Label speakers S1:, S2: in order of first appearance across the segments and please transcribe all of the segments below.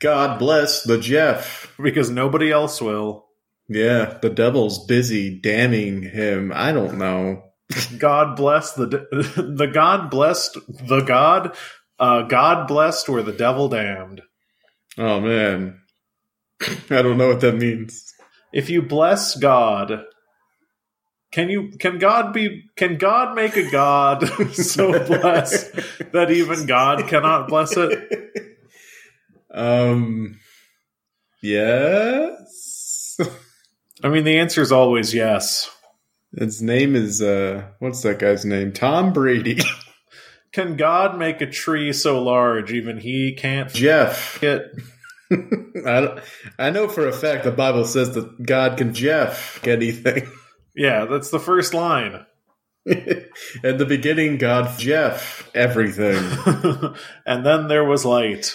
S1: God bless the Jeff.
S2: because nobody else will.
S1: Yeah, the devil's busy damning him. I don't know.
S2: God bless the the God blessed the God uh, God blessed were the devil damned.
S1: Oh man. I don't know what that means.
S2: If you bless God, can you can God be can God make a God so blessed that even God cannot bless it?
S1: Um Yes.
S2: I mean the answer is always yes.
S1: His name is uh what's that guy's name? Tom Brady.
S2: Can God make a tree so large even he can't
S1: Jeff.
S2: it?
S1: I I know for a fact the Bible says that God can Jeff anything.
S2: Yeah, that's the first line.
S1: At the beginning, God Jeff everything.
S2: and then there was light.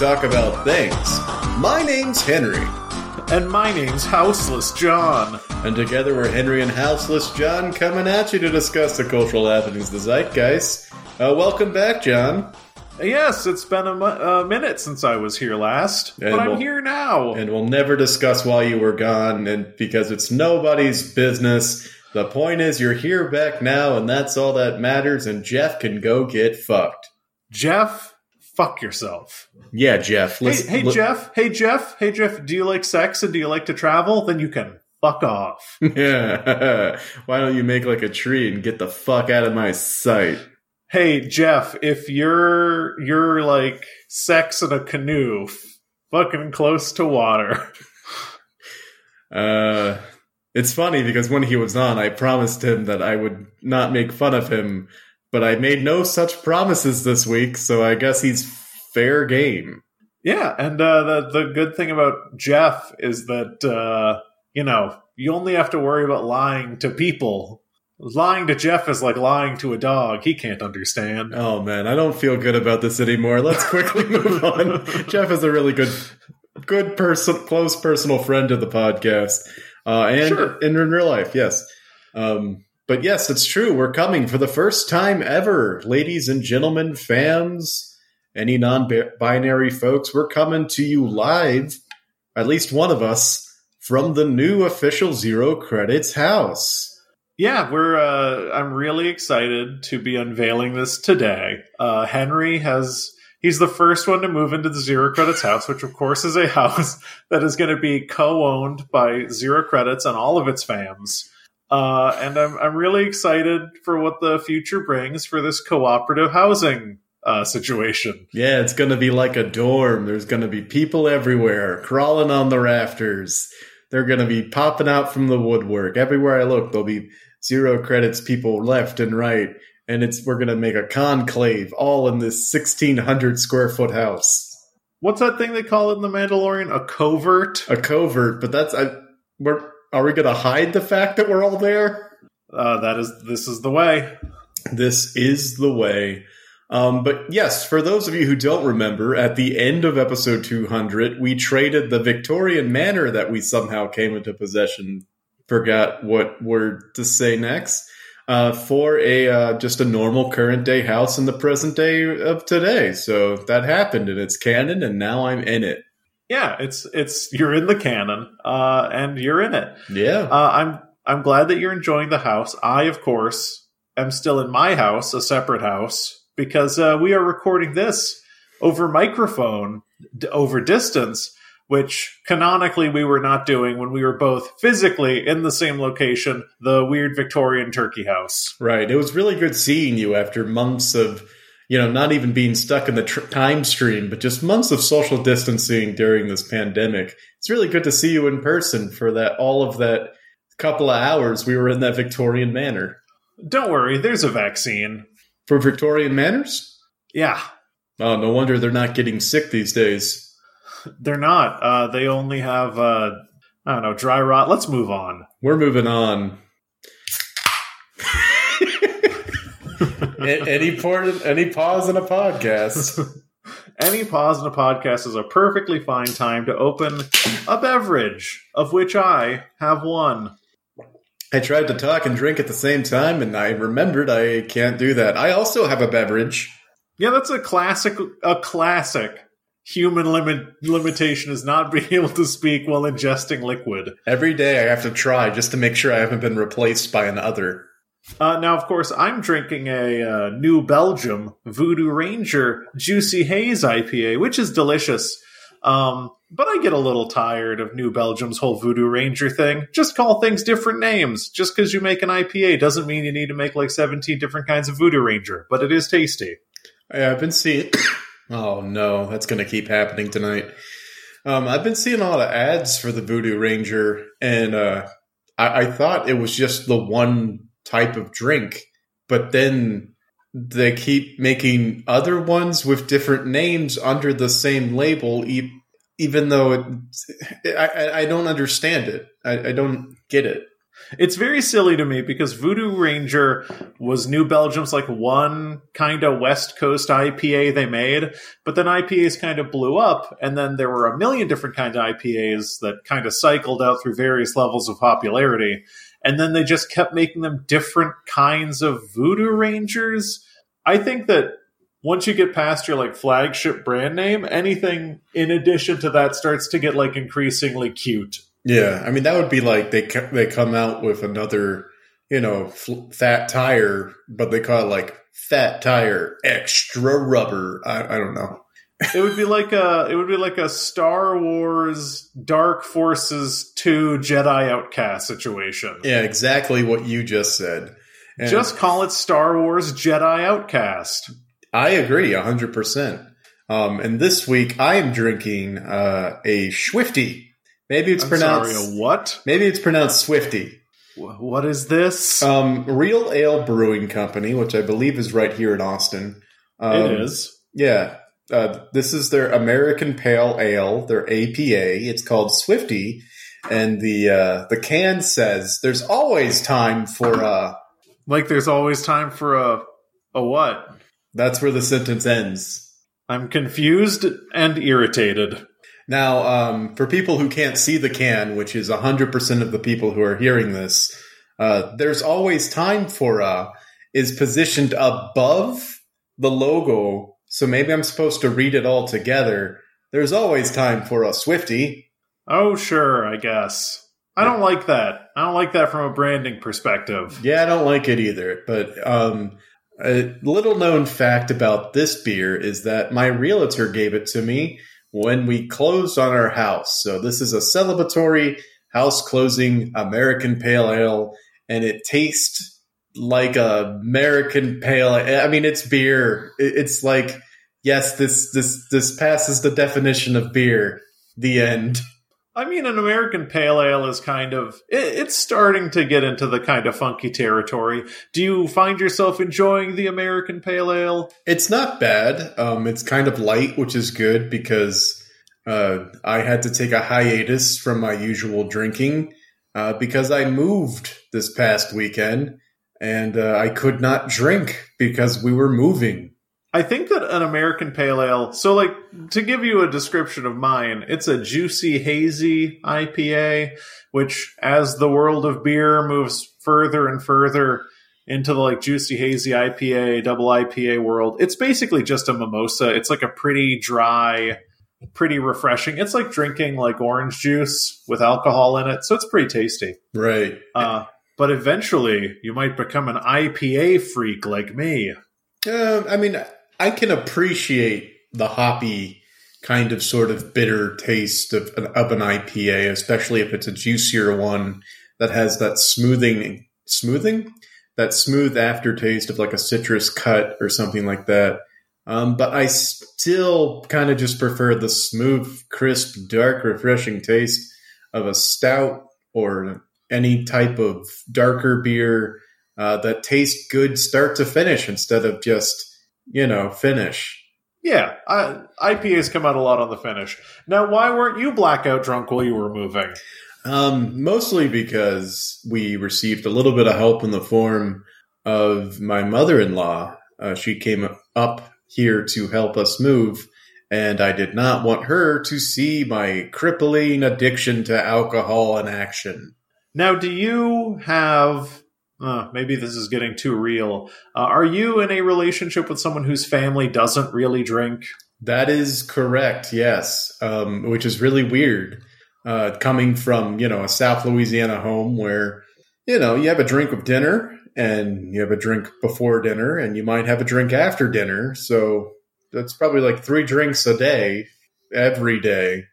S1: Talk about things. My name's Henry,
S2: And my name's Houseless John.
S1: and together we're Henry and Houseless John coming at you to discuss the cultural happenings of the zeitgeist. Uh, welcome back, John.
S2: Yes, it's been a, mu- a minute since I was here last,
S1: And
S2: but I'm here now.
S1: And we'll never discuss why you were gone, and because it's nobody's business. The point is, you're here back now, and that's all that matters. And Jeff can go get fucked.
S2: Jeff, fuck yourself.
S1: Yeah, Jeff.
S2: Hey, hey Jeff, hey Jeff, hey Jeff, do you like sex and do you like to travel? Then you can fuck off.
S1: Yeah. Why don't you make like a tree and get the fuck out of my sight?
S2: hey Jeff, if you're you're like sex in a canoe, fucking close to water.
S1: Uh, it's funny because when he was on, I promised him that I would not make fun of him, but I made no such promises this week, so I guess he's fair game.
S2: Yeah, and uh, the the good thing about Jeff is that uh, you know you only have to worry about lying to people. Lying to Jeff is like lying to a dog. He can't understand.
S1: Oh man, I don't feel good about this anymore. Let's quickly move on. Jeff is a really good, good person, close personal friend of the podcast, uh, and
S2: Sure.
S1: in, in real life, yes. Um, but yes, it's true. We're coming for the first time ever, ladies and gentlemen, fans, any non-binary folks. We're coming to you live, at least one of us, from the new official Zero Credits house.
S2: Yeah, we're. Uh, I'm really excited to be unveiling this today. Uh, Henry has. He's the first one to move into the Zero Credits house, which of course is a house that is going to be co-owned by Zero Credits and all of its fams. Uh, and I'm I'm really excited for what the future brings for this cooperative housing uh, situation.
S1: Yeah, it's going to be like a dorm. There's going to be people everywhere crawling on the rafters. They're going to be popping out from the woodwork. Everywhere I look, there'll be zero credits people left and right. And it's we're going to make a conclave all in this 1600 square foot house.
S2: What's that thing they call it in the Mandalorian? A covert.
S1: A covert, but that's I we're are we going to hide the fact that we're all there?
S2: Uh, that is. This is the way.
S1: This is the way. Um, but yes, for those of you who don't remember, at the end of episode 200, we traded the Victorian manor that we somehow came into possession. Forgot what word to say next. Uh, for a uh, just a normal current day house in the present day of today. So that happened, and it's canon, and now I'm in it.
S2: Yeah, it's it's you're in the canon, uh, and you're in it.
S1: Yeah,
S2: Uh, I'm I'm glad that you're enjoying the house. I, of course, am still in my house, a separate house, because uh, we are recording this over microphone, d- over distance, which canonically we were not doing when we were both physically in the same location, the weird Victorian turkey house.
S1: Right. It was really good seeing you after months of, you know, not even being stuck in the tr- time stream, but just months of social distancing during this pandemic. It's really good to see you in person for that all of that couple of hours we were in that Victorian manor.
S2: Don't worry, there's a vaccine.
S1: For Victorian manners?
S2: Yeah,
S1: Oh, no wonder they're not getting sick these days.
S2: they're not. Uh, they only have, uh, I don't know, dry rot. Let's move on.
S1: We're moving on. Any port, any pause in a podcast.
S2: Any pause in a podcast is a perfectly fine time to open a beverage, of which I have one.
S1: I tried to talk and drink at the same time, and I remembered I can't do that. I also have a beverage.
S2: Yeah, that's a classic. A classic human limit limitation is not being able to speak while ingesting liquid.
S1: Every day I have to try just to make sure I haven't been replaced by another.
S2: Uh, now, of course, I'm drinking a uh, New Belgium Voodoo Ranger Juicy Haze IPA, which is delicious. Um, but I get a little tired of New Belgium's whole Voodoo Ranger thing. Just call things different names. Just because you make an IPA doesn't mean you need to make like 17 different kinds of Voodoo Ranger, but it is tasty.
S1: Yeah, I've been seeing. oh no, that's going to keep happening tonight. Um, I've been seeing a lot of ads for the Voodoo Ranger, and uh, I-, I thought it was just the one type of drink, but then they keep making other ones with different names under the same label, even though it, I, I- I don't understand it. I, I don't get it.
S2: It's very silly to me because Voodoo Ranger was New Belgium's like one kind of West Coast IPA they made, but then IPAs kind of blew up, and then there were a million different kinds of IPAs that kind of cycled out through various levels of popularity, and then they just kept making them different kinds of Voodoo Rangers. I think that once you get past your like flagship brand name, anything in addition to that starts to get like increasingly cute.
S1: Yeah, I mean that would be like they they come out with another, you know, fl- fat tire, but they call it like fat tire extra rubber. I, I don't know.
S2: It would be like a it would be like a Star Wars Dark Forces 2 Jedi Outcast situation.
S1: Yeah, exactly what you just said. And
S2: Just call it Star Wars Jedi Outcast.
S1: I agree hundred percent. Um, and this week I am drinking uh, a Swifty. Maybe it's
S2: I'm
S1: pronounced.
S2: sorry, what?
S1: maybe it's pronounced Swifty.
S2: What is this?
S1: Um, Real Ale Brewing Company, which I believe is right here in Austin. Um,
S2: it is.
S1: Yeah. Uh, this is their American Pale Ale, their APA. It's called Swifty, and the uh, the can says there's always time for. Uh,
S2: Like there's always time for a a what?
S1: that's where the sentence ends.
S2: I'm confused and irritated.
S1: Now, um, for people who can't see the can, which is hundred percent of the people who are hearing this, uh, there's always time for. Uh, is positioned above the logo, so maybe I'm supposed to read it all together. There's always time for a Swifty.
S2: Oh, sure, I guess. I don't like that. I don't like that from a branding perspective.
S1: Yeah, I don't like it either. But um, a little known fact about this beer is that my realtor gave it to me when we closed on our house. So this is a celebratory house closing American Pale Ale, and it tastes like a American Pale. Ale. I mean, it's beer. It's like yes, this this this passes the definition of beer. The end.
S2: I mean, an American pale ale is kind of it, it's starting to get into the kind of funky territory. Do you find yourself enjoying the American pale ale?
S1: It's not bad. Um, it's kind of light, which is good because uh, I had to take a hiatus from my usual drinking uh, because I moved this past weekend and uh, I could not drink because we were moving.
S2: I think that an American pale ale. So, like to give you a description of mine, it's a juicy, hazy IPA. Which, as the world of beer moves further and further into the like juicy, hazy IPA, double IPA world, it's basically just a mimosa. It's like a pretty dry, pretty refreshing. It's like drinking like orange juice with alcohol in it, so it's pretty tasty.
S1: Right.
S2: Uh, but eventually, you might become an IPA freak like me.
S1: Uh, I mean, I can appreciate the hoppy kind of sort of bitter taste of, of an IPA, especially if it's a juicier one that has that smoothing, smoothing, that smooth aftertaste of like a citrus cut or something like that. Um, but I still kind of just prefer the smooth, crisp, dark, refreshing taste of a stout or any type of darker beer uh, that tastes good start to finish instead of just, you know, finish.
S2: Yeah, I, IPAs come out a lot on the finish. Now, why weren't you blackout drunk while you were moving?
S1: Um, mostly because we received a little bit of help in the form of my mother-in-law. Uh, she came up here to help us move, and I did not want her to see my crippling addiction to alcohol in action.
S2: Now, do you have? Uh, maybe this is getting too real. Uh, are you in a relationship with someone whose family doesn't really drink?
S1: That is correct. Yes, um, which is really weird uh, coming from you know a South Louisiana home where you know you have a drink with dinner and you have a drink before dinner and you might have a drink after dinner. So that's probably like three drinks a day every day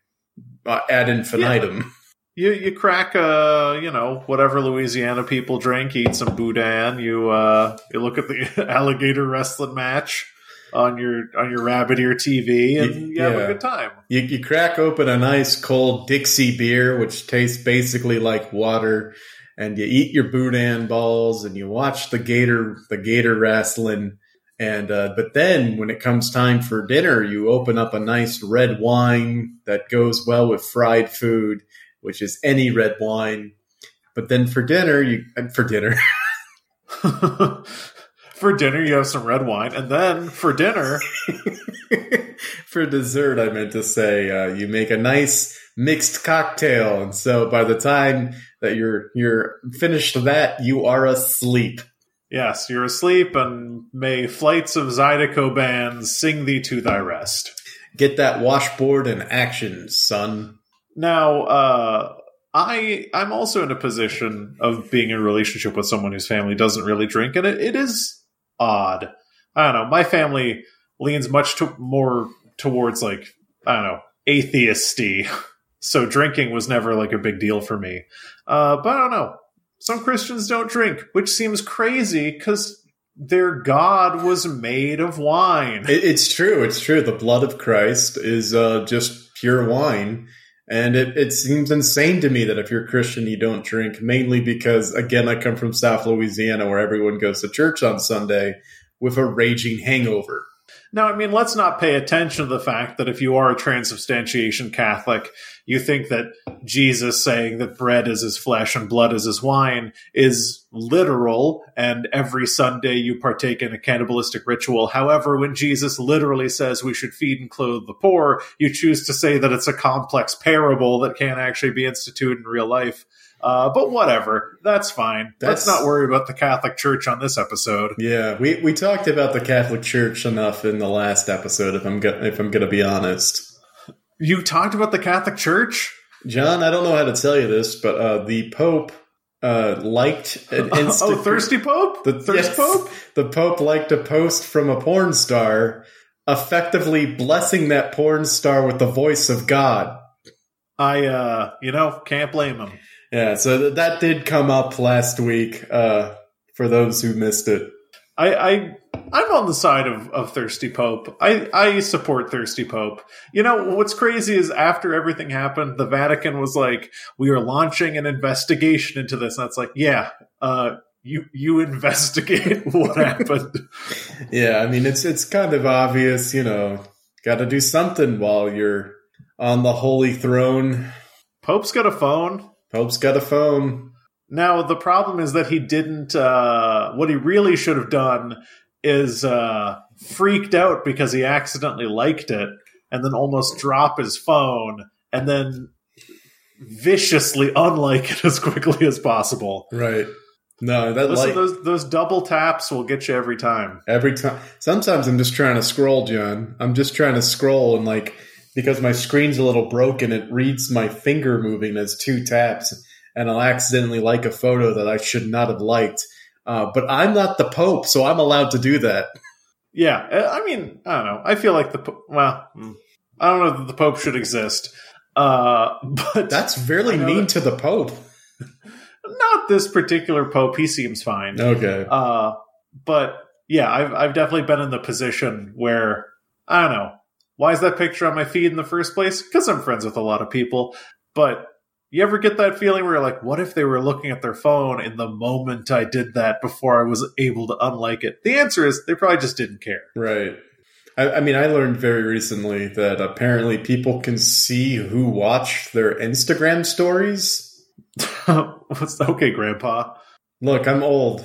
S1: uh, ad infinitum.
S2: Yeah. You you crack uh you know whatever Louisiana people drink, eat some boudin. You uh you look at the alligator wrestling match on your on your rabbit ear TV and you, you have a good time.
S1: You, you crack open a nice cold Dixie beer, which tastes basically like water, and you eat your boudin balls and you watch the gator the gator wrestling. And uh, but then when it comes time for dinner, you open up a nice red wine that goes well with fried food, which is any red wine. But then for dinner, you for dinner.
S2: for dinner you have some red wine. And then for dinner
S1: for dessert i meant to say uh, you make a nice mixed cocktail. And so by the time that you're you're finished that you are asleep.
S2: Yes you're asleep and may flights of zydeco bands sing thee to thy rest.
S1: Get that washboard in action son
S2: now uh I I'm also in a position of being in a relationship with someone whose family doesn't really drink, and it, it is odd. I don't know. My family leans much to, more towards like I don't know atheisty, so drinking was never like a big deal for me. Uh, but I don't know. Some Christians don't drink, which seems crazy because their God was made of wine.
S1: It, it's true. It's true. The blood of Christ is uh, just pure wine. And it, it seems insane to me that if you're Christian, you don't drink, mainly because, again, I come from South Louisiana where everyone goes to church on Sunday with a raging hangover.
S2: Now, I mean, let's not pay attention to the fact that if you are a transubstantiation Catholic, you think that Jesus saying that bread is his flesh and blood is his wine is literal, and every Sunday you partake in a cannibalistic ritual. However, when Jesus literally says we should feed and clothe the poor, you choose to say that it's a complex parable that can't actually be instituted in real life. Uh, but whatever, that's fine. That's, Let's not worry about the Catholic Church on this episode.
S1: Yeah, we, we talked about the Catholic Church enough in the last episode. If I'm go- if I'm going to be honest,
S2: you talked about the Catholic Church,
S1: John. I don't know how to tell you this, but uh, the Pope uh, liked an
S2: Insta- oh thirsty Pope,
S1: the
S2: thirst yes, Pope.
S1: The Pope liked a post from a porn star, effectively blessing that porn star with the voice of God.
S2: I, uh, you know, can't blame him.
S1: Yeah, so th- that did come up last week. Uh, for those who missed it,
S2: I, I I'm on the side of, of Thirsty Pope. I, I support Thirsty Pope. You know, what's crazy is after everything happened, the Vatican was like, we are launching an investigation into this. And that's like, yeah, uh, you, you investigate what happened.
S1: yeah. I mean, it's, it's kind of obvious, you know, got to do something while you're on the holy throne.
S2: Pope's got a phone.
S1: Pope's got a phone.
S2: Now the problem is that he didn't. Uh, what he really should have done is uh, freaked out because he accidentally liked it, and then almost drop his phone, and then viciously unlike it as quickly as possible.
S1: Right. No, that
S2: Listen, like, those those double taps will get you every time.
S1: Every time. Sometimes I'm just trying to scroll, John. I'm just trying to scroll, and like because my screen's a little broken, it reads my finger moving as two taps and I'll accidentally like a photo that I should not have liked. Uh, but I'm not the Pope, so I'm allowed to do that.
S2: Yeah, uh, I mean, I don't know. I feel like the well, mm, I don't know that the Pope should exist. Uh, but
S1: That's
S2: know
S1: mean
S2: that-
S1: to the Pope.
S2: not this particular Pope. He seems fine.
S1: Okay.
S2: Uh, but yeah, I've I've definitely been in the position where I don't know why is that picture on my feed in the first place? Because I'm friends with a lot of people. But you ever get that feeling where you're like, what if they were looking at their phone in the moment I did that before I was able to unlike it? The answer is they probably just didn't care.
S1: Right. I, I mean, I learned very recently that apparently people can see who watch their Instagram stories.
S2: What's okay, Grandpa?
S1: Look, I'm old.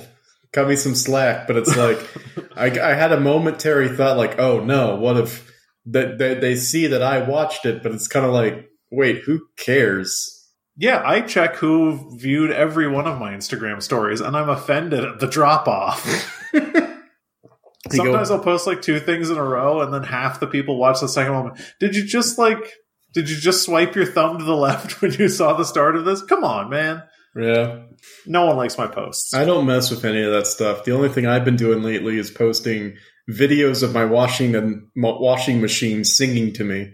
S1: Cut me some slack, but it's like I, I had a momentary thought, like, oh no, what if that they, they see that I watched it? But it's kind of like, wait, who cares?
S2: Yeah, I check who viewed every one of my Instagram stories, and I'm offended at the drop off. Sometimes I'll post like two things in a row, and then half the people watch the second one. Did you just like? Did you just swipe your thumb to the left when you saw the start of this? Come on, man.
S1: Yeah,
S2: No one likes my posts.
S1: I don't mess with any of that stuff. The only thing I've been doing lately is posting videos of my washing and washing machine singing to me.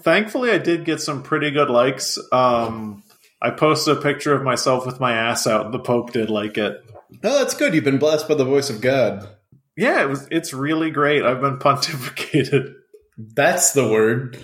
S2: Thankfully, I did get some pretty good likes. Um, I posted a picture of myself with my ass out, and the Pope did like it.
S1: Oh, that's good. You've been blessed by the voice of God.
S2: Yeah, it was. It's really great. I've been pontificated.
S1: That's the word.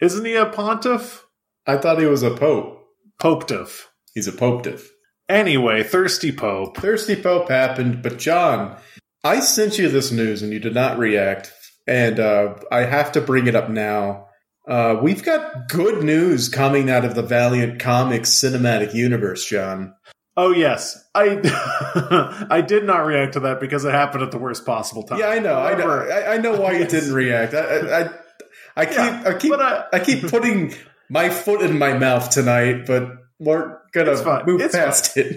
S2: Isn't he a pontiff?
S1: I thought he was a pope.
S2: Popetiff.
S1: He's a popetiff.
S2: Anyway, thirsty Pope.
S1: Thirsty Pope happened, but John, I sent you this news and you did not react, and uh, I have to bring it up now. Uh, we've got good news coming out of the Valiant Comics cinematic universe, John.
S2: Oh yes, I I did not react to that because it happened at the worst possible time.
S1: Yeah, I know. I know. I, I know why you didn't react. I, I, I, keep,
S2: Yeah,
S1: I keep,
S2: I-
S1: I keep putting my foot in my mouth tonight, but we're gonna move
S2: It's
S1: past it.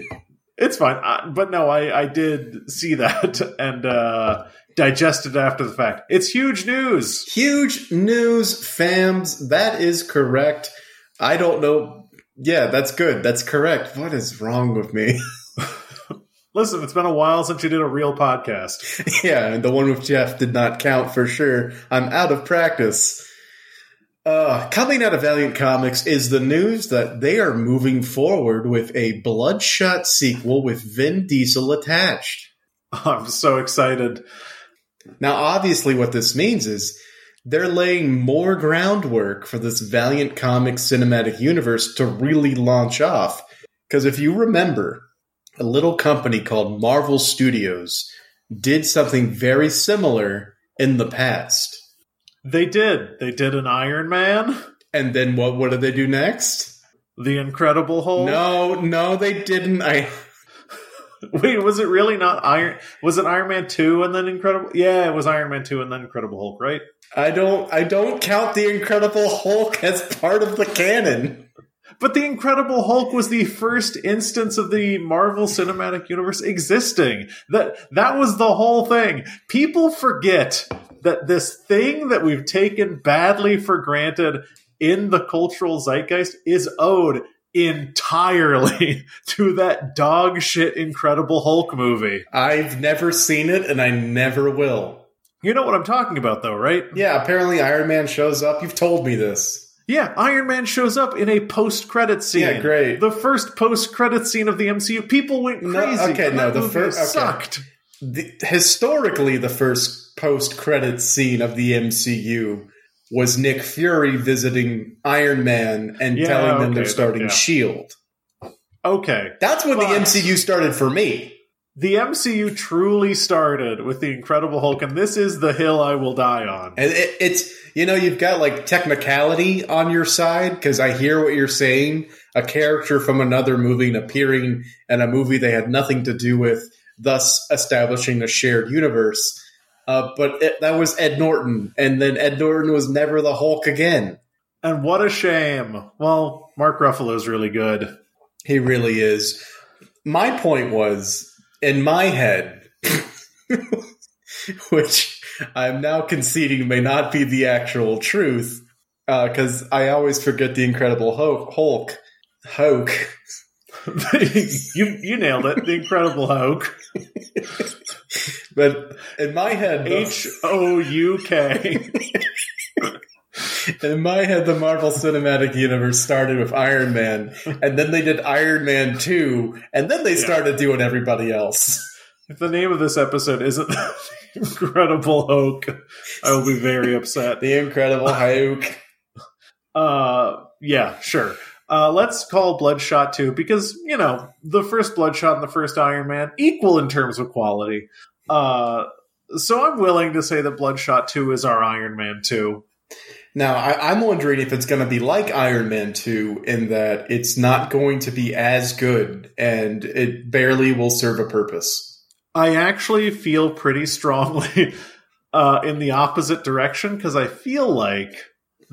S2: It's fine, uh, but no, I I did see that and uh, digested after the fact. It's huge news.
S1: Huge news, fams. That is correct. I don't know. Yeah, that's good. That's correct. What is wrong with me?
S2: Listen, it's been a while since you did a real podcast.
S1: yeah, and the one with Jeff did not count for sure. I'm out of practice. Uh, coming out of Valiant Comics is the news that they are moving forward with a Bloodshot sequel with Vin Diesel attached.
S2: I'm so excited.
S1: Now, obviously, what this means is they're laying more groundwork for this Valiant Comics cinematic universe to really launch off. Because if you remember, a little company called Marvel Studios did something very similar in the past.
S2: They did. They did an Iron Man,
S1: And then what? What did they do next?
S2: the Incredible Hulk.
S1: No, no, they didn't. I
S2: Wait, was it really not Iron? Was it Iron Man two and then Incredible? Yeah, it was Iron Man two and then Incredible Hulk, right?
S1: I don't I don't count the Incredible Hulk as part of the canon.
S2: But the Incredible Hulk was the first instance of the Marvel Cinematic Universe existing. That that was the whole thing. People forget that this thing that we've taken badly for granted in the cultural zeitgeist is owed entirely to that dog shit Incredible Hulk movie.
S1: I've never seen it and I never will.
S2: You know what I'm talking about though, right?
S1: Yeah, apparently Iron Man shows up. You've told me this.
S2: Yeah, Iron Man shows up in a post-credit scene.
S1: Yeah, great.
S2: The first post-credit scene of the MCU. People went crazy.
S1: No,
S2: okay,
S1: no, the first okay.
S2: sucked.
S1: The, historically, the first post-credit scene of the MCU was Nick Fury visiting Iron Man and
S2: Yeah,
S1: telling them they're starting
S2: yeah.
S1: Shield.
S2: Okay,
S1: That's when
S2: But-
S1: the MCU started for me.
S2: the MCU truly started with the Incredible Hulk, and this is the hill I will die on.
S1: And it, it's you know you've got like technicality on your side because I hear what you're saying. A character from another movie appearing in a movie they had nothing to do with, thus establishing a shared universe. Uh, but it, that was Ed Norton, and then Ed Norton was never the Hulk again.
S2: And what a shame. Well, Mark Ruffalo is really good.
S1: He really is. My point was in my head, which I'm now conceding may not be the actual truth, because I always forget the Incredible Hulk. Hulk. Hulk.
S2: you you nailed it. The Incredible Hulk.
S1: But in my head,
S2: H O U K.
S1: In my head, the Marvel Cinematic Universe started with Iron Man, and then they did Iron Man 2, and then they started doing everybody else.
S2: If the name of this episode isn't The Incredible Hulk, I will be very upset.
S1: The Incredible Hulk.
S2: Uh, yeah, sure. Uh, let's call Bloodshot 2 because, you know, the first Bloodshot and the first Iron Man equal in terms of quality. Uh, so I'm willing to say that Bloodshot 2 is our Iron Man 2.
S1: Now, I, I'm wondering if it's going to be like Iron Man 2 in that it's not going to be as good and it barely will serve a purpose.
S2: I actually feel pretty strongly uh, in the opposite direction because I feel like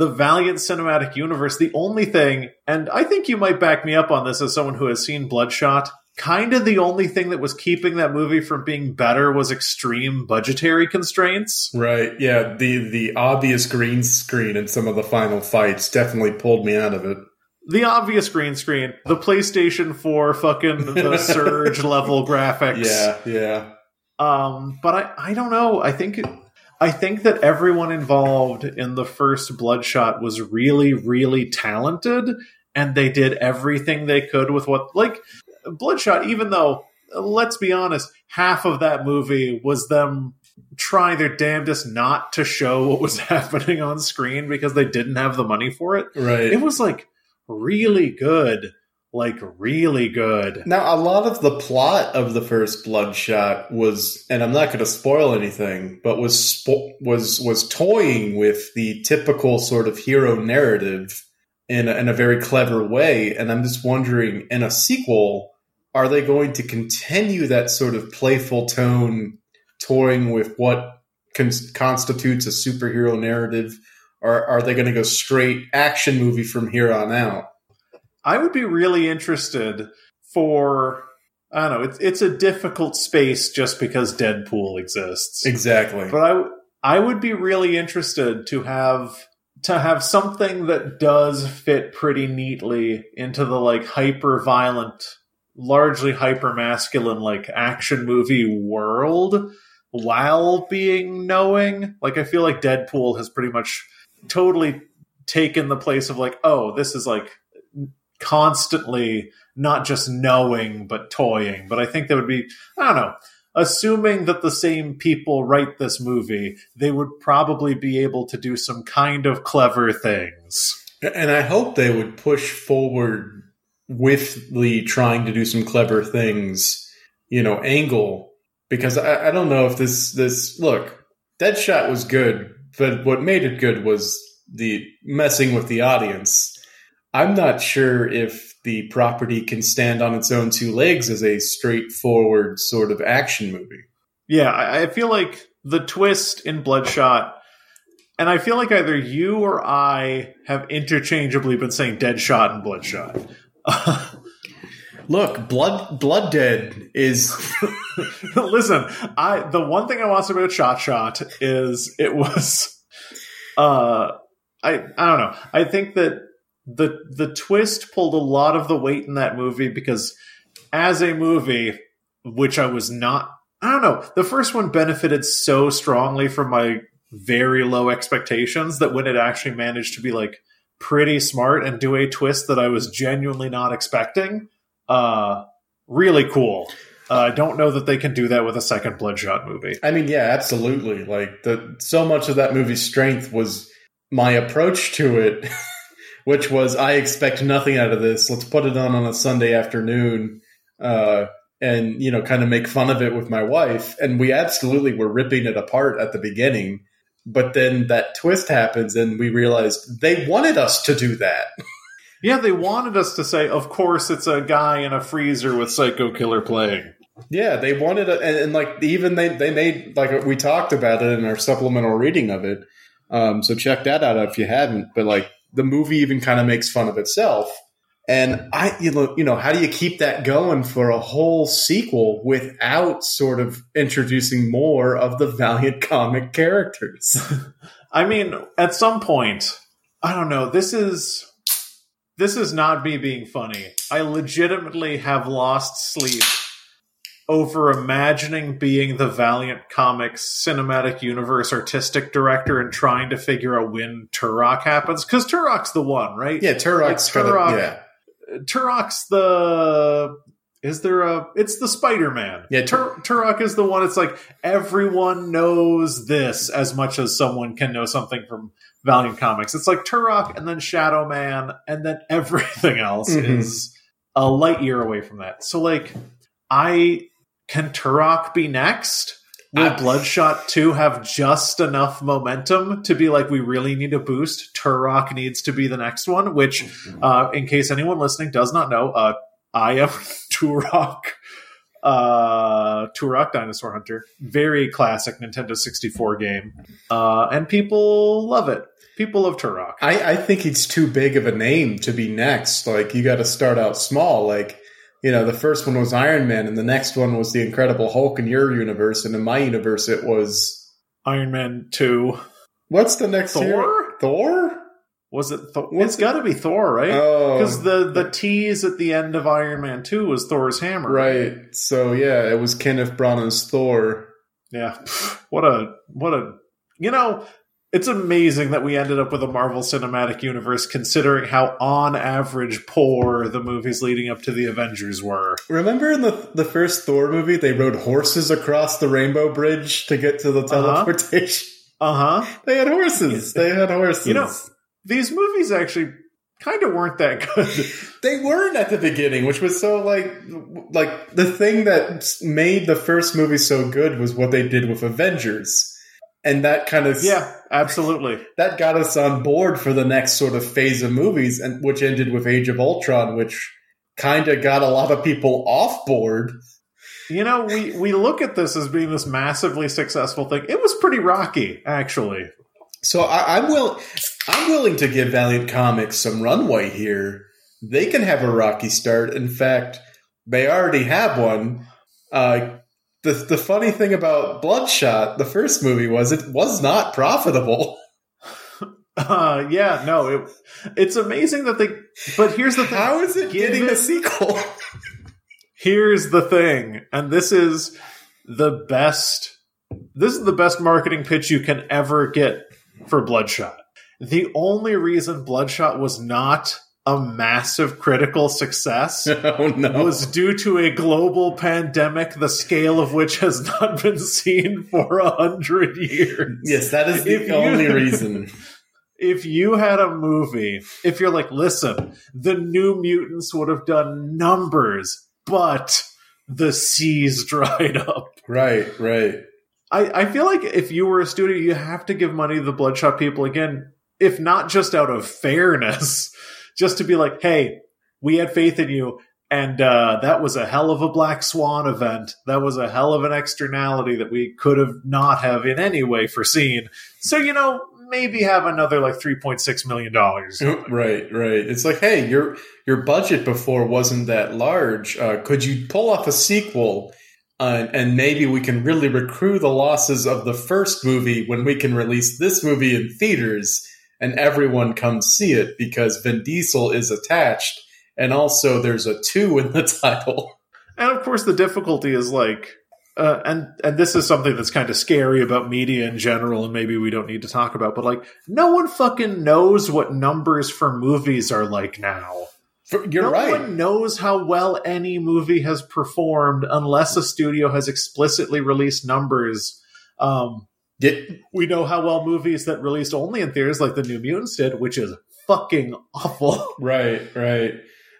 S2: the Valiant Cinematic Universe, the only thing, and I think you might back me up on this as someone who has seen Bloodshot, kind of the only thing that was keeping that movie from being better was extreme budgetary constraints.
S1: Right. Yeah. The the obvious green screen in some of the final fights definitely pulled me out of it.
S2: The obvious green screen, the PlayStation 4 fucking the surge level graphics.
S1: Yeah, yeah.
S2: Um, but I, I don't know. I think I think that everyone involved in the first Bloodshot was really, really talented, and they did everything they could with what like Bloodshot. Even though, let's be honest, half of that movie was them trying their damnedest not to show what was happening on screen because they didn't have the money for it.
S1: Right.
S2: It was like really good like really good.
S1: Now, a lot of the plot of the first Bloodshot was, and I'm not going to spoil anything, but was spo- was was toying with the typical sort of hero narrative in a, in a very clever way. And I'm just wondering, in a sequel, are they going to continue that sort of playful tone, toying with what con- constitutes a superhero narrative? Or are they going to go straight action movie from here on out?
S2: I would be really interested for I don't know. It's it's a difficult space just because Deadpool exists.
S1: Exactly.
S2: But I I would be really interested to have to have something that does fit pretty neatly into the like hyper violent, largely hyper masculine like action movie world while being knowing. Like I feel like Deadpool has pretty much totally taken the place of like, oh, this is like constantly not just knowing but toying. But I think that would be I don't know. Assuming that the same people write this movie, they would probably be able to do some kind of clever things.
S1: And I hope they would push forward with the trying to do some clever things, you know, angle. Because I, I don't know if this this look, Deadshot was good, but what made it good was the messing with the audience. I'm not sure if the property can stand on its own two legs as a straightforward sort of action movie.
S2: Yeah, I, I feel like the twist in Bloodshot, and I feel like either you or I have interchangeably been saying Deadshot and Bloodshot.
S1: Look, Blood Blood Dead is
S2: Listen, I the one thing I want to say about Shot Shot is it was uh I I don't know. I think that the the twist pulled a lot of the weight in that movie because as a movie, which I was not I don't know, the first one benefited so strongly from my very low expectations that when it actually managed to be like pretty smart and do a twist that I was genuinely not expecting, uh really cool. Uh, I don't know that they can do that with a second Bloodshot movie.
S1: I mean, yeah, absolutely. Like the so much of that movie's strength was my approach to it which was I expect nothing out of this. Let's put it on on a Sunday afternoon, uh, and you know, kind of make fun of it with my wife. And we absolutely were ripping it apart at the beginning, but then that twist happens, and we realized they wanted us to do that.
S2: Yeah, they wanted us to say, of course, it's a guy in a freezer with Psycho Killer playing.
S1: Yeah, they wanted it, and, and, like even they they made like we talked about it in our supplemental reading of it. Um, so check that out if you haven't. But like the movie even kind of makes fun of itself. And I, you know, you know, how do you keep that going for a whole sequel without sort of introducing more of the Valiant comic characters?
S2: I mean, at some point, I don't know. This is this is not me being funny. I legitimately have lost sleep over imagining being the Valiant Comics cinematic universe artistic director and trying to figure out when Turok happens. Because Turok's the one, right?
S1: Yeah, Turok's
S2: Like, Turok-
S1: a, yeah.
S2: Turok's the. Is there a. It's the Spider Man.
S1: Yeah,
S2: Tur- Turok is the one. It's like everyone knows this as much as someone can know something from Valiant Comics. It's like Turok and then Shadow Man and then everything else
S1: Mhm.
S2: is a light year away from that. So, like, I. Can Turok be next? Will
S1: I-
S2: Bloodshot 2 have just enough momentum to be like, we really need a boost? Turok needs to be the next one, which uh, in case anyone listening does not know, uh, I am Turok, uh, Turok Dinosaur Hunter. Very classic Nintendo 64 game. Uh, and people love it. People love Turok.
S1: I, I think he's too big of a name to be next. Like you got to start out small. Like you know, the first one was Iron Man, and the next one was the Incredible Hulk in your universe, and in my universe it was
S2: Iron Man 2.
S1: what's the next
S2: Thor?
S1: hero? Thor?
S2: Was it Thor?
S1: What's
S2: It's got to be Thor, right?
S1: Oh,
S2: Because the, the tease at the end of Iron Man 2 was Thor's hammer.
S1: right. So yeah, it was Kenneth Branagh's Thor.
S2: Yeah. What a what a you know, it's amazing that we ended up with a Marvel Cinematic Universe considering how on average poor the movies leading up to the Avengers were.
S1: Remember in the the first Thor movie, they rode horses across the Rainbow Bridge to get to the
S2: Uh-huh.
S1: teleportation.
S2: Uh-huh.
S1: They had horses. They had horses.
S2: You know- These movies actually kind of weren't that good.
S1: They weren't at the beginning, which was so like like the thing that made the first movie so good was what they did with Avengers. And that kind of
S2: yeah, absolutely.
S1: that got us on board for the next sort of phase of movies and which ended with Age of Ultron, which kind of got a lot of people off board.
S2: You know, we we look at this as being this massively successful thing. It was pretty rocky, actually.
S1: So I, I'm will I'm willing to give Valiant Comics some runway here. They can have a rocky start. In fact, they already have one. Uh, the the funny thing about Bloodshot, the first movie, was it was not profitable.
S2: Uh, yeah, no, it, it's amazing that they. But here's the thing:
S1: How is it getting a sequel?
S2: here's the thing, and this is the best. This is the best marketing pitch you can ever get for Bloodshot. The only reason Bloodshot was not a massive critical success
S1: oh no!
S2: was due to a global pandemic, the scale of which has not been seen for a hundred years.
S1: yes, that is
S2: If
S1: the
S2: you-
S1: only reason.
S2: if you had a movie, if you're like, listen, the New Mutants would have done numbers, but the seas dried up.
S1: Right, right.
S2: I, I feel like if you were a studio, you have to give money to the Bloodshot people again, if not just out of fairness, just to be like, hey, we had faith in you. And uh, that was a hell of a Black Swan event. That was a hell of an externality that we could have not have in any way foreseen. So, you know, maybe have another like $3.6 million.
S1: Right, right. It's like, hey, your your budget before wasn't that large. Uh, could you pull off a sequel, uh, and maybe we can really recruit the losses of the first movie when we can release this movie in theaters and everyone comes see it because Vin Diesel is attached, and also there's a two in the title.
S2: And of course, the difficulty is like, uh, and and this is something that's kind of scary about media in general, and maybe we don't need to talk about. But like, no one fucking knows what numbers for movies are like now.
S1: You're right.
S2: no
S1: right.
S2: one knows how well any movie has performed unless a studio has explicitly released numbers. Um,
S1: Yeah,
S2: we know how well movies that released only in theaters, like the New Mutants did, which is fucking awful.
S1: Right, right.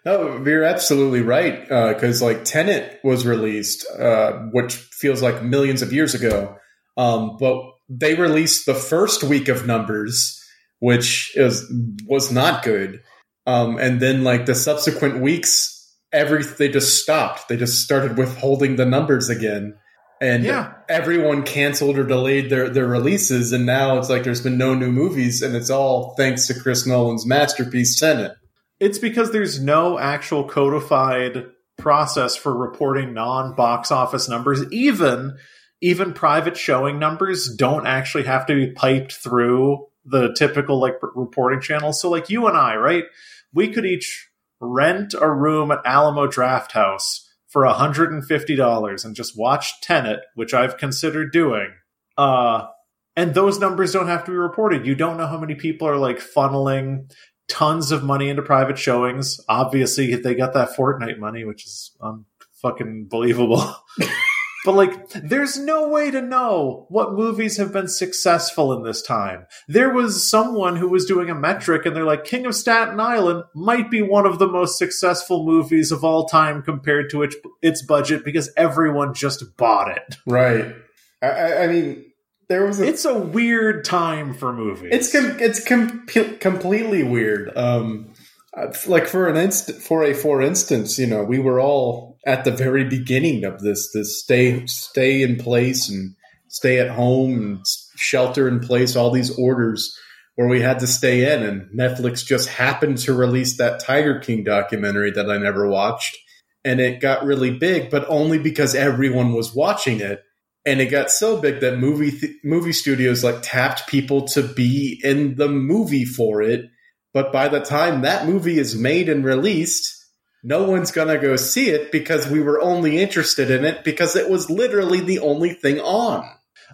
S1: No, you're absolutely right. Because like Tenet was released, uh, which feels like millions of years ago, um, but they released the first week of numbers, which is was not good. Um, and then like the subsequent weeks, every they just stopped. They just started withholding the numbers again. And
S2: Yeah.
S1: everyone canceled or delayed their, their releases, and now it's like there's been no new movies, and it's all thanks to Chris Nolan's masterpiece Tenet.
S2: It's because there's no actual codified process for reporting non-box office numbers. Even even private showing numbers don't actually have to be piped through the typical like reporting channels. So like you and I, right? We could each rent a room at Alamo Drafthouse for $150 and just watch Tenet, which I've considered doing, uh, and those numbers don't have to be reported. You don't know how many people are like funneling tons of money into private showings. Obviously, they got that Fortnite money, which is unfucking believable. but like, there's no way to know what movies have been successful in this time. There was someone who was doing a metric, and they're like, King of Staten Island might be one of the most successful movies of all time compared to its, its budget because everyone just bought it.
S1: Right. I, I mean, there was a,
S2: it's a weird time for movies.
S1: It's com- it's com- completely weird. Um, Uh, like for an inst- for a for instance, you know, we were all at the very beginning of this this stay stay in place and stay at home and shelter in place, all these orders where we had to stay in, and Netflix just happened to release that Tiger King documentary that I never watched, and it got really big, but only because everyone was watching it. And it got so big that movie th- movie studios like tapped people to be in the movie for it but by the time that movie is made and released no one's going to go see it because we were only interested in it because it was literally the only thing on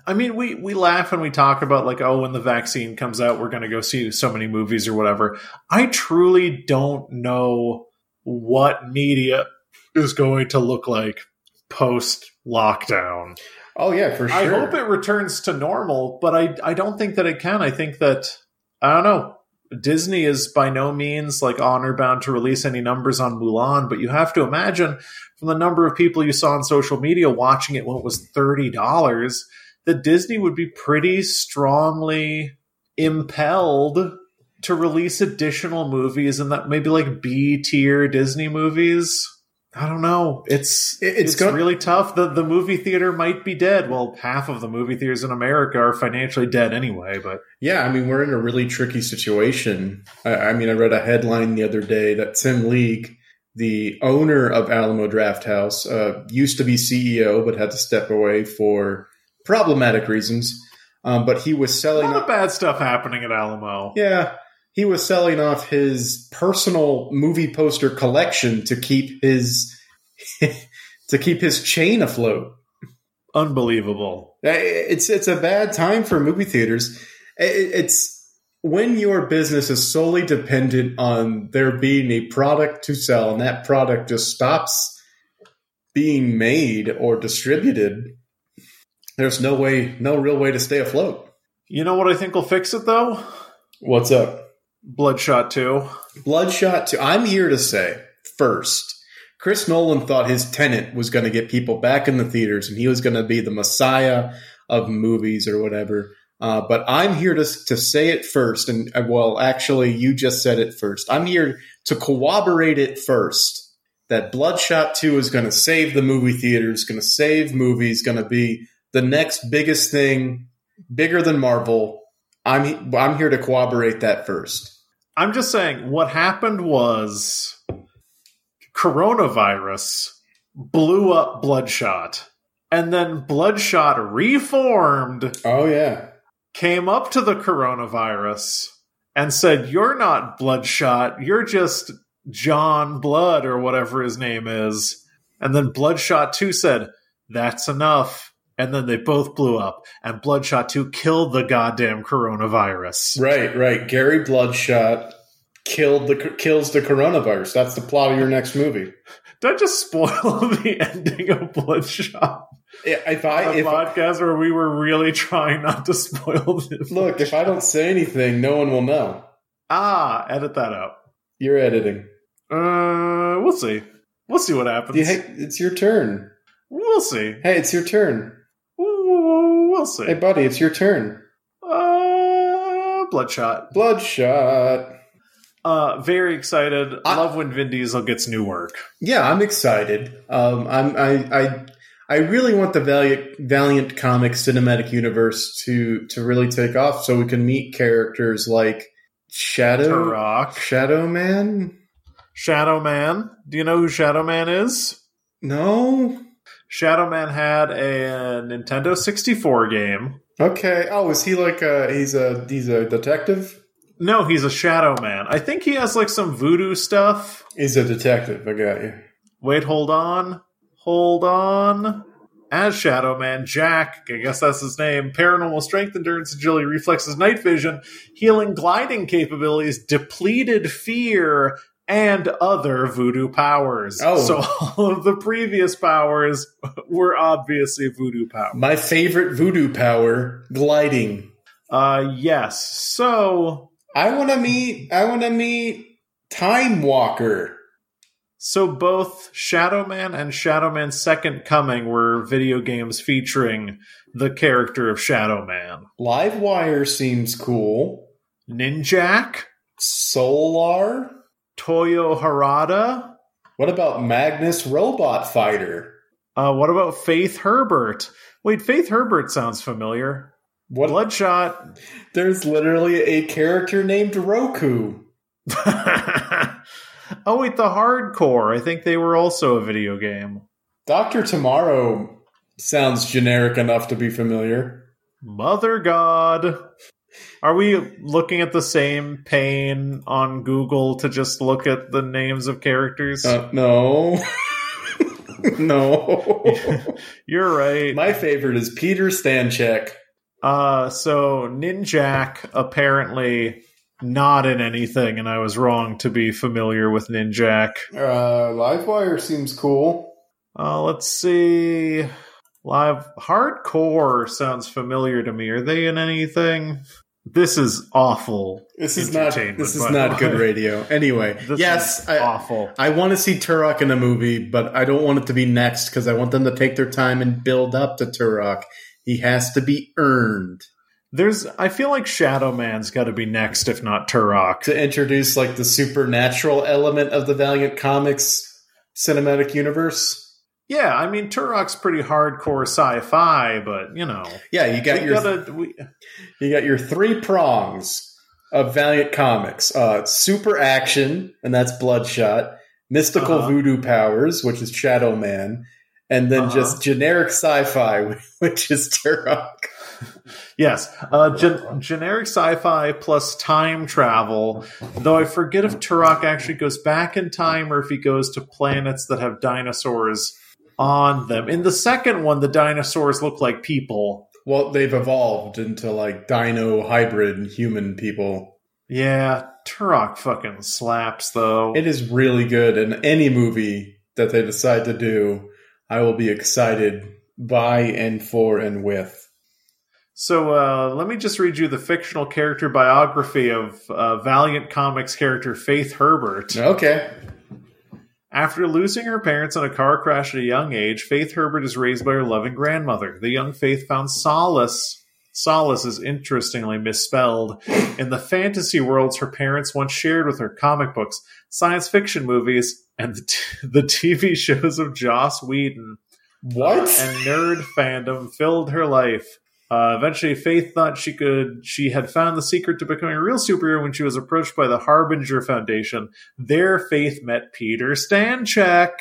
S2: I mean, we, we laugh when we talk about like, oh, when the vaccine comes out, we're going to go see so many movies or whatever. I truly don't know what media is going to look like post lockdown.
S1: Oh yeah, for sure.
S2: I hope it returns to normal, but I I don't think that it can. I think that I don't know. Disney is by no means like honor bound to release any numbers on Mulan, but you have to imagine from the number of people you saw on social media watching it when it was thirty dollars, that Disney would be pretty strongly impelled to release additional movies and that maybe like B tier Disney movies I don't know. It's it's, it's really tough. The the movie theater might be dead. Well, half of the movie theaters in America are financially dead anyway. But
S1: yeah, I mean we're in a really tricky situation. I, I mean I read a headline the other day that Tim League, the owner of Alamo Drafthouse, uh, used to be CEO but had to step away for problematic reasons. Um, but he was selling
S2: a lot of bad stuff happening at Alamo.
S1: Yeah, he was selling off his personal movie poster collection to keep his to keep his chain afloat.
S2: Unbelievable.
S1: It's it's a bad time for movie theaters. It's when your business is solely dependent on there being a product to sell and that product just stops being made or distributed, there's no way, no real way to stay afloat.
S2: You know what I think will fix it though?
S1: What's up?
S2: Bloodshot 2.
S1: Bloodshot 2. I'm here to say, first, Chris Nolan thought his Tenet was going to get people back in the theaters and he was going to be the messiah of movies or whatever. Uh, but I'm here to, to say it first. And uh, well, actually, you just said it first. I'm here to corroborate it first that Bloodshot 2 is going to save the movie theaters, going to save movies, going to be the next biggest thing, bigger than Marvel. I'm I'm here to corroborate that first.
S2: I'm just saying what happened was coronavirus blew up Bloodshot, and then Bloodshot reformed.
S1: Oh yeah,
S2: came up to the coronavirus and said, "You're not Bloodshot. You're just John Blood or whatever his name is." And then Bloodshot 2 said, That's enough and then they both blew up and bloodshot 2 killed the goddamn coronavirus
S1: right right gary bloodshot killed the kills the coronavirus that's the plot of your next movie
S2: did i just spoil the ending of bloodshot
S1: if I
S2: a
S1: if
S2: podcast where we were really trying not to spoil this.
S1: Look, if I don't say anything, no one will know.
S2: Ah, edit that out.
S1: You're editing.
S2: Uh, we'll see. We'll see what happens.
S1: it's your turn.
S2: We'll see.
S1: Hey, it's your turn.
S2: We'll see.
S1: Hey, buddy, it's your turn.
S2: Uh, Bloodshot.
S1: Bloodshot.
S2: Uh, very excited. I love when Vin Diesel gets new work.
S1: Yeah, I'm excited. Um, I'm I I I really want the Valiant Valiant Comics cinematic universe to to really take off, so we can meet characters like Shadow
S2: Rock,
S1: Shadow Man.
S2: Shadow Man. Do you know who Shadow Man is?
S1: No.
S2: Shadow Man had a Nintendo 64 game.
S1: Okay. Oh, is he like a he's a he's a detective?
S2: No, he's a Shadow Man. I think he has like some voodoo stuff.
S1: He's a detective. I got you.
S2: Wait, hold on. Hold on. As Shadow Man, Jack, I guess that's his name, paranormal strength, endurance, agility, reflexes, night vision, healing, gliding capabilities, depleted fear, and other voodoo powers.
S1: Oh.
S2: So all of the previous powers were obviously voodoo powers.
S1: My favorite voodoo power, gliding.
S2: Uh, yes. So,
S1: I want to meet. I want to meet Time Walker.
S2: so both Shadow Man and Shadow Man's Second Coming were video games featuring the character of Shadow Man.
S1: Livewire seems cool.
S2: Ninjak,
S1: Solar.
S2: Toyo Harada.
S1: What about Magnus Robot Fighter?
S2: Uh, what about Faith Herbert? Wait, Faith Herbert sounds familiar.
S1: What?
S2: Bloodshot.
S1: There's literally a character named Roku.
S2: oh, wait, the hardcore. I think they were also a video game.
S1: Doctor Tomorrow sounds generic enough to be familiar.
S2: Mother God. Are we looking at the same pane on Google to just look at the names of characters?
S1: Uh, no. no.
S2: You're right.
S1: My favorite is Peter Stanchek.
S2: Uh, so Ninjak apparently not in anything, and I was wrong to be familiar with Ninjak.
S1: Uh, Livewire seems cool.
S2: Uh, let's see. Live hardcore sounds familiar to me. Are they in anything? This is awful.
S1: This is not. This is not good radio. Anyway,
S2: This
S1: yes,
S2: is
S1: I,
S2: awful.
S1: I want to see Turok in a movie, but I don't want it to be next because I want them to take their time and build up to Turok. He has to be earned
S2: There's. I feel like Shadow Man's got to be next, if not Turok.
S1: to introduce like the supernatural element of the Valiant Comics cinematic universe.
S2: Yeah, I mean Turok's pretty hardcore sci-fi, but you know,
S1: Yeah, you got your
S2: gotta. We,
S1: you got your three prongs of Valiant Comics: uh, super action, and that's Bloodshot; mystical
S2: Uh-huh.
S1: voodoo powers, which is Shadow Man, and then
S2: Uh-huh.
S1: just generic sci-fi, which is Turok.
S2: Yes, uh, gen- generic sci-fi plus time travel. Though I forget if Turok actually goes back in time or if he goes to planets that have dinosaurs on them. In the second one, the dinosaurs look like people.
S1: Well, they've evolved into like dino hybrid human people.
S2: Yeah, Turok fucking slaps though.
S1: It is really good, and any movie that they decide to do, I will be excited by and for and with.
S2: So uh, let me just read you the fictional character biography of uh, Valiant Comics character Faith Herbert.
S1: Okay.
S2: After losing her parents in a car crash at a young age, Faith Herbert is raised by her loving grandmother. The young Faith found solace. Solace is interestingly misspelled in the fantasy worlds her parents once shared with her comic books, science fiction movies, and the, t- the TV shows of Joss Whedon.
S1: What?
S2: and nerd fandom filled her life. Uh, eventually, Faith thought she could. She had found the secret to becoming a real superhero when she was approached by the Harbinger Foundation. There, Faith met Peter Stanchek,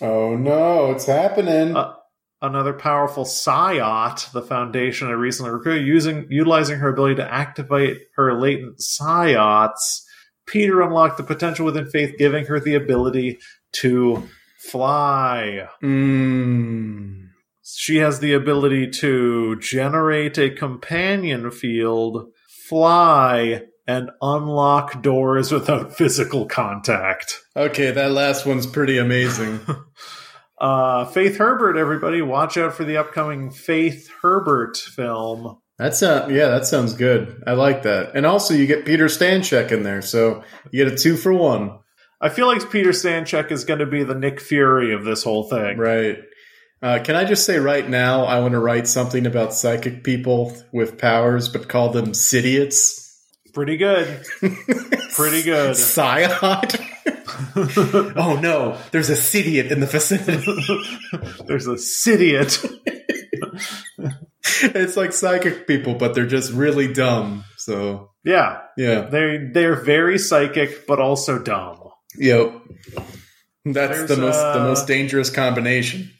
S1: oh no, it's happening.
S2: Uh, another powerful psiot. The Foundation had recently recruited, using utilizing her ability to activate her latent psiots. Peter unlocked the potential within Faith, giving her the ability to fly.
S1: mm.
S2: She has the ability to generate a companion field, fly, and unlock doors without physical contact.
S1: Okay, that last one's pretty amazing.
S2: Uh, Faith Herbert, everybody, watch out for the upcoming Faith Herbert film.
S1: That sound, yeah, that sounds good. I like that. And also, you get Peter Stanchek in there, so you get a two for one.
S2: I feel like Peter Stanchek is going to be the Nick Fury of this whole thing.
S1: Right. Uh, can I just say right now, I want to write something about psychic people with powers, but call them Sidiots?
S2: Pretty good. Pretty good.
S1: Psiot? oh no, there's a Sidiot in the vicinity.
S2: There's a Sidiot.
S1: it's like psychic people, but they're just really dumb. So,
S2: Yeah,
S1: yeah.
S2: they they're very psychic, but also dumb.
S1: Yep. That's
S2: There's,
S1: the most the
S2: uh,
S1: most dangerous combination.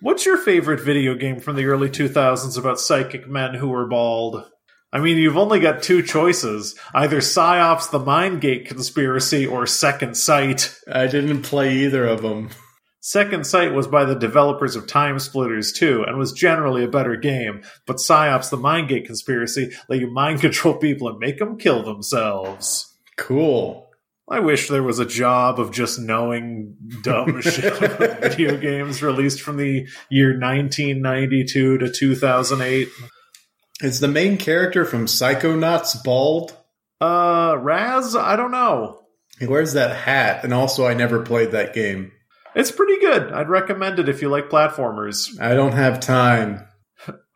S2: What's your favorite video game from the early 2000s about psychic men who were bald? I mean, you've only got two choices either Psi-Ops the Mind Gate Conspiracy or Second Sight.
S1: I didn't play either of them.
S2: Second Sight was by the developers of Time Splitters 2 and was generally a better game, but Psi-Ops the Mindgate conspiracy let you mind control people and make them kill themselves.
S1: Cool.
S2: I wish there was a job of just knowing dumb shit about video games released from the year 1992 to 2008.
S1: Is the main character from Psychonauts bald?
S2: Uh, Raz? I don't know.
S1: He wears that hat, and also I never played that game.
S2: It's pretty good. I'd recommend it if you like platformers.
S1: I don't have time.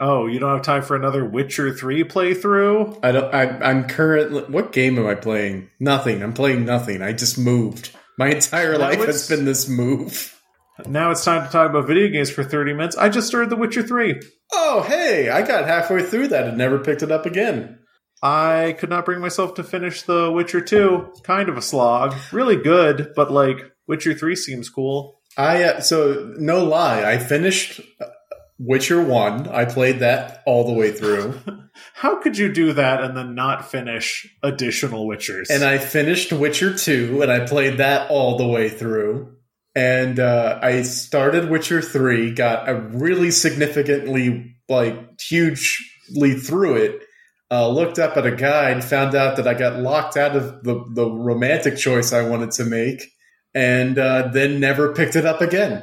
S2: Oh, you don't have time for another Witcher 3 playthrough?
S1: I don't. I, I'm currently. What game am I playing? Nothing. I'm playing nothing. I just moved. My entire
S2: Now
S1: life has been this move.
S2: Now it's time to talk about video games for 30 minutes. I just started The Witcher 3.
S1: Oh, hey! I got halfway through that and never picked it up again.
S2: I could not bring myself to finish The Witcher 2. Kind of a slog. Really good, but like, Witcher 3 seems cool.
S1: I uh, so no lie. I finished uh, Witcher One. I played that all the way through,
S2: How could you do that and then not finish additional Witchers?
S1: and I finished Witcher Two, and I played that all the way through. And uh, I started Witcher Three, got a really significantly like hugely through it. Uh, looked up at a guide, found out that I got locked out of the the romantic choice I wanted to make, and uh, then never picked it up again.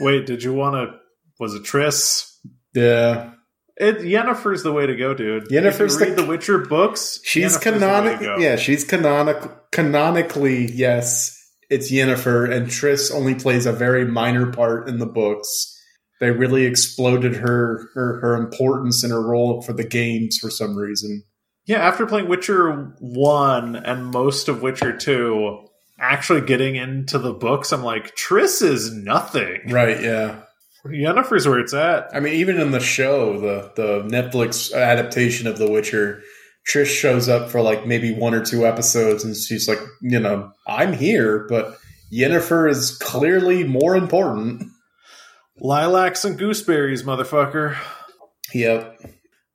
S2: Wait, did you want to? Was it Triss?
S1: Yeah,
S2: It Yennefer's the way to go, dude.
S1: Yennefer's
S2: read
S1: the-
S2: the Witcher books.
S1: She's
S2: Yennefer's the way to
S1: canonic. Yeah, she's canonic. Canonically, yes, it's Yennefer, and Triss only plays a very minor part in the books. They really exploded her her her importance and her role for the games for some reason.
S2: Yeah, after playing Witcher 1 and most of Witcher 2, actually getting into the books, I'm like, Triss is nothing.
S1: Right? Yeah.
S2: Yennefer's where it's at.
S1: I mean, even in the show, the the Netflix adaptation of The Witcher, Triss shows up for like maybe one or two episodes, and she's like, you know, I'm here, but Yennefer is clearly more important.
S2: Lilacs and gooseberries, motherfucker.
S1: Yep.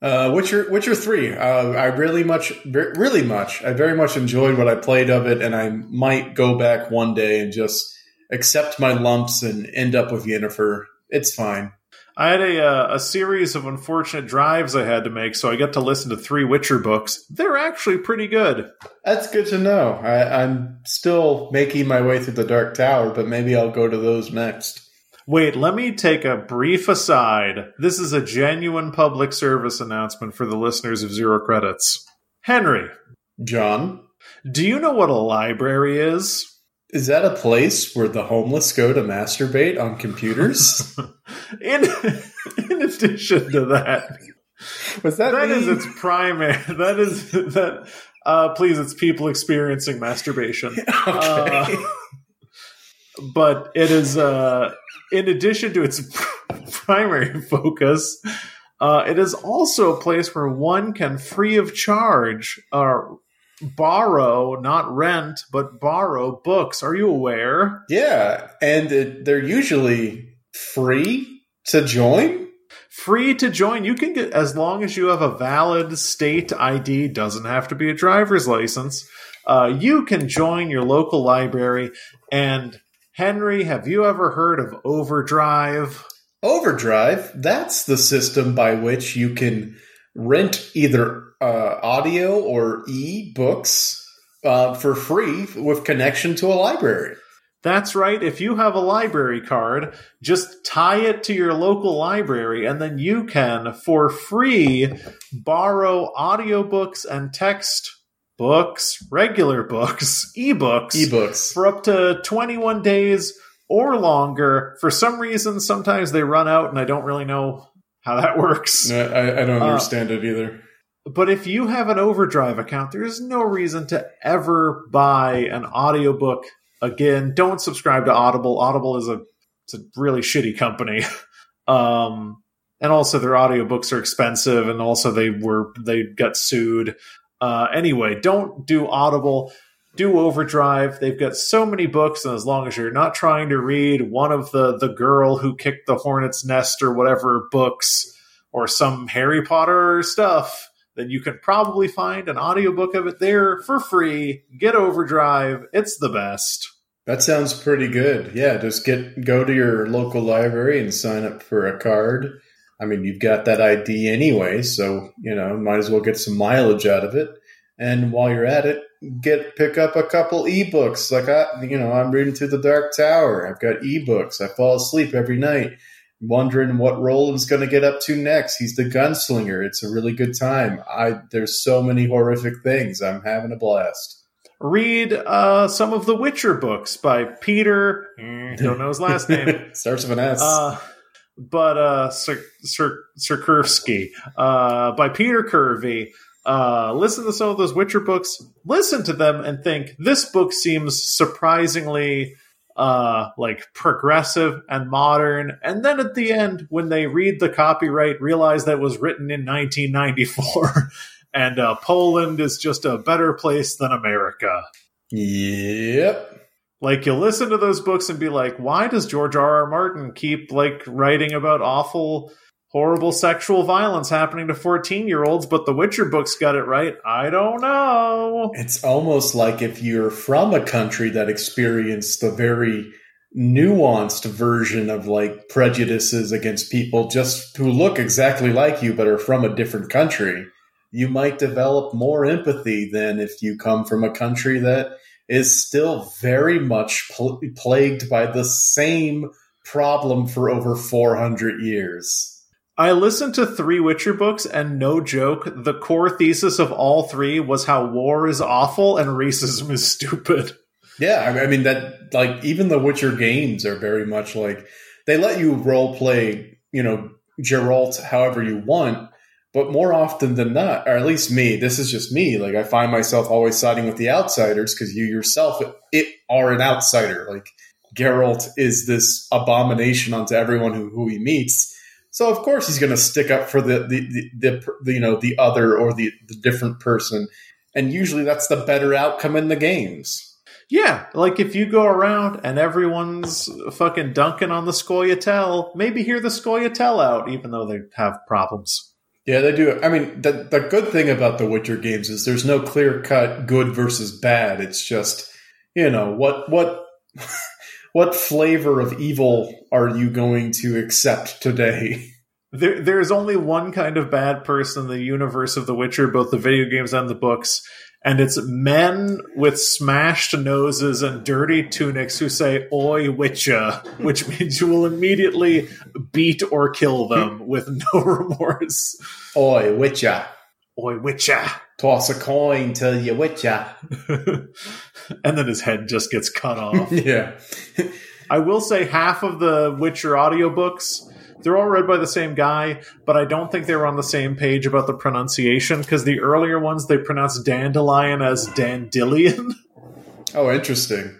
S1: Uh, Witcher Witcher three. Uh, I really much, really much. I very much enjoyed what I played of it, and I might go back one day and just accept my lumps and end up with Yennefer. It's fine.
S2: I had a uh, a series of unfortunate drives I had to make, so I got to listen to three Witcher books. They're actually pretty good.
S1: That's good to know. I, I'm still making my way through the Dark Tower, but maybe I'll go to those next.
S2: Wait, let me take a brief aside. This is a genuine public service announcement for the listeners of Zero Credits. Henry,
S1: John,
S2: do you know what a library is?
S1: Is that a place where the homeless go to masturbate on computers?
S2: In in addition to that,
S1: Was that
S2: that is its primary. That is that. Uh, please, it's people experiencing masturbation.
S1: okay.
S2: Uh, but it is, uh, in addition to its primary focus, uh, it is also a place where one can free of charge uh, borrow, not rent, but borrow books. Are you aware?
S1: yeah, and it, they're usually free to join.
S2: Free to join. You can get as long as you have a valid state ID. Doesn't have to be a driver's license. Uh, you can join your local library. And Henry, have you ever heard of Overdrive?
S1: Overdrive, that's the system by which you can rent either uh, audio or e books uh, for free with connection to a library.
S2: That's right. If you have a library card, just tie it to your local library, and then you can, for free, borrow audiobooks and text books, regular books, ebooks,
S1: Ebooks.
S2: for up to 21 days or longer. For some reason, sometimes they run out, and I don't really know how that works.
S1: No, I, I don't
S2: Uh,
S1: understand it either.
S2: But if you have an Overdrive account, there is no reason to ever buy an audiobook again. Don't subscribe to Audible. Audible is a it's a really shitty company. um and also their audiobooks are expensive and also they were they got sued. Uh anyway, don't do Audible. Do Overdrive. They've got so many books, and as long as you're not trying to read one of the the girl who kicked the hornet's nest or whatever books, or some Harry Potter stuff, then you can probably find an audiobook of it there for free. Get Overdrive. It's the best.
S1: That sounds pretty good. Yeah, just get go to your local library and sign up for a card. I mean, you've got that ID anyway, so you know, might as well get some mileage out of it. And while you're at it, get pick up a couple ebooks. Like I, you know, I'm reading through the Dark Tower. I've got ebooks. I fall asleep every night, wondering what Roland's going to get up to next. He's the gunslinger. It's a really good time. I there's so many horrific things. I'm having a blast.
S2: Read uh, some of the Witcher books by Peter. mm, Don't know his last name.
S1: Starts with an S.
S2: Uh, but uh, Sir, Sir, Sir Sirkursky, uh, by Peter Kirby. Uh, listen to some of those Witcher books. Listen to them and think this book seems surprisingly uh, like progressive and modern. And then at the end, when they read the copyright, realize that it was written in 1994, and uh, Poland is just a better place than America.
S1: yep.
S2: Like you'll listen to those books and be like, why does George R. R. Martin keep like writing about awful, horrible sexual violence happening to 14 year olds, but the Witcher books got it right? I don't know.
S1: It's almost like if you're from a country that experienced the very nuanced version of like prejudices against people just who look exactly like you but are from a different country, you might develop more empathy than if you come from a country that is still very much pl- plagued by the same problem for over 400 years.
S2: I listened to three Witcher books, and no joke, the core thesis of all three was how war is awful and racism is stupid.
S1: Yeah, I mean that like even the Witcher games are very much like they let you role play, you know, Geralt however you want, but more often than not, or at least me, this is just me, like I find myself always siding with the outsiders because you yourself it are an outsider. Like Geralt is this abomination onto everyone who, who he meets. So of course he's going to stick up for the the, the the the you know the other or the the different person, and usually that's the better outcome in the games.
S2: Yeah, like if you go around and everyone's fucking dunking on the Scoia'tael, maybe hear the Scoia'tael out, even though they have problems.
S1: Yeah, they do. I mean, the the good thing about the Witcher games is there's no clear cut good versus bad. It's just you know what what what flavor of evil are you going to accept today?
S2: There, there's only one kind of bad person in the universe of The Witcher, both the video games and the books, and it's men with smashed noses and dirty tunics who say "Oi, Witcher," which means you will immediately beat or kill them hmm. with no remorse.
S1: Oi, Witcher,
S2: Oi, Witcher.
S1: toss a coin to your Witcher.
S2: and then his head just gets cut off.
S1: yeah,
S2: I will say half of the Witcher audiobooks, they're all read by the same guy, but I don't think they were on the same page about the pronunciation because the earlier ones they pronounced dandelion as dandelion.
S1: Oh, interesting.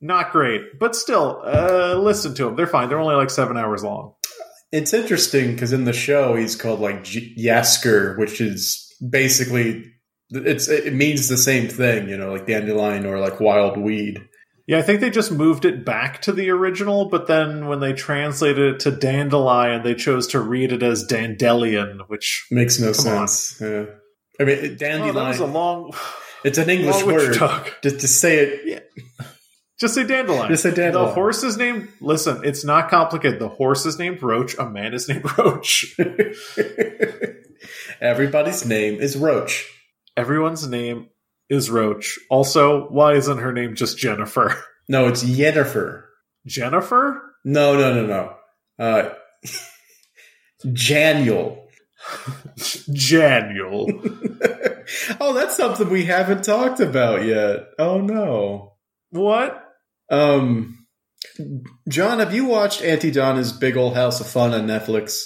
S2: Not great, but still, uh, listen to them. They're fine. They're only like seven hours long.
S1: It's interesting because in the show he's called like J- Jaskier, which is basically it's it means the same thing, you know, like dandelion or like wild weed.
S2: Yeah, I think they just moved it back to the original, but then when they translated it to dandelion, they chose to read it as dandelion, which
S1: Makes no sense. Yeah. I mean,
S2: oh, that
S1: dandelion.
S2: was a long.
S1: it's an English word.
S2: talk.
S1: Just to say it. Yeah.
S2: Just say dandelion.
S1: Just say dandelion.
S2: The horse is named. Listen, it's not complicated. The horse is named Roach. A man is named Roach.
S1: Everybody's name is Roach.
S2: Everyone's name is Roach. Also, why isn't her name just Jennifer?
S1: No, it's Jennifer.
S2: Jennifer?
S1: No, no, no, no. Uh, Janiel.
S2: Janiel.
S1: oh, that's something we haven't talked about yet. Oh no.
S2: what?
S1: Um, John, have you watched Aunty Donna's Big Old House of Fun on Netflix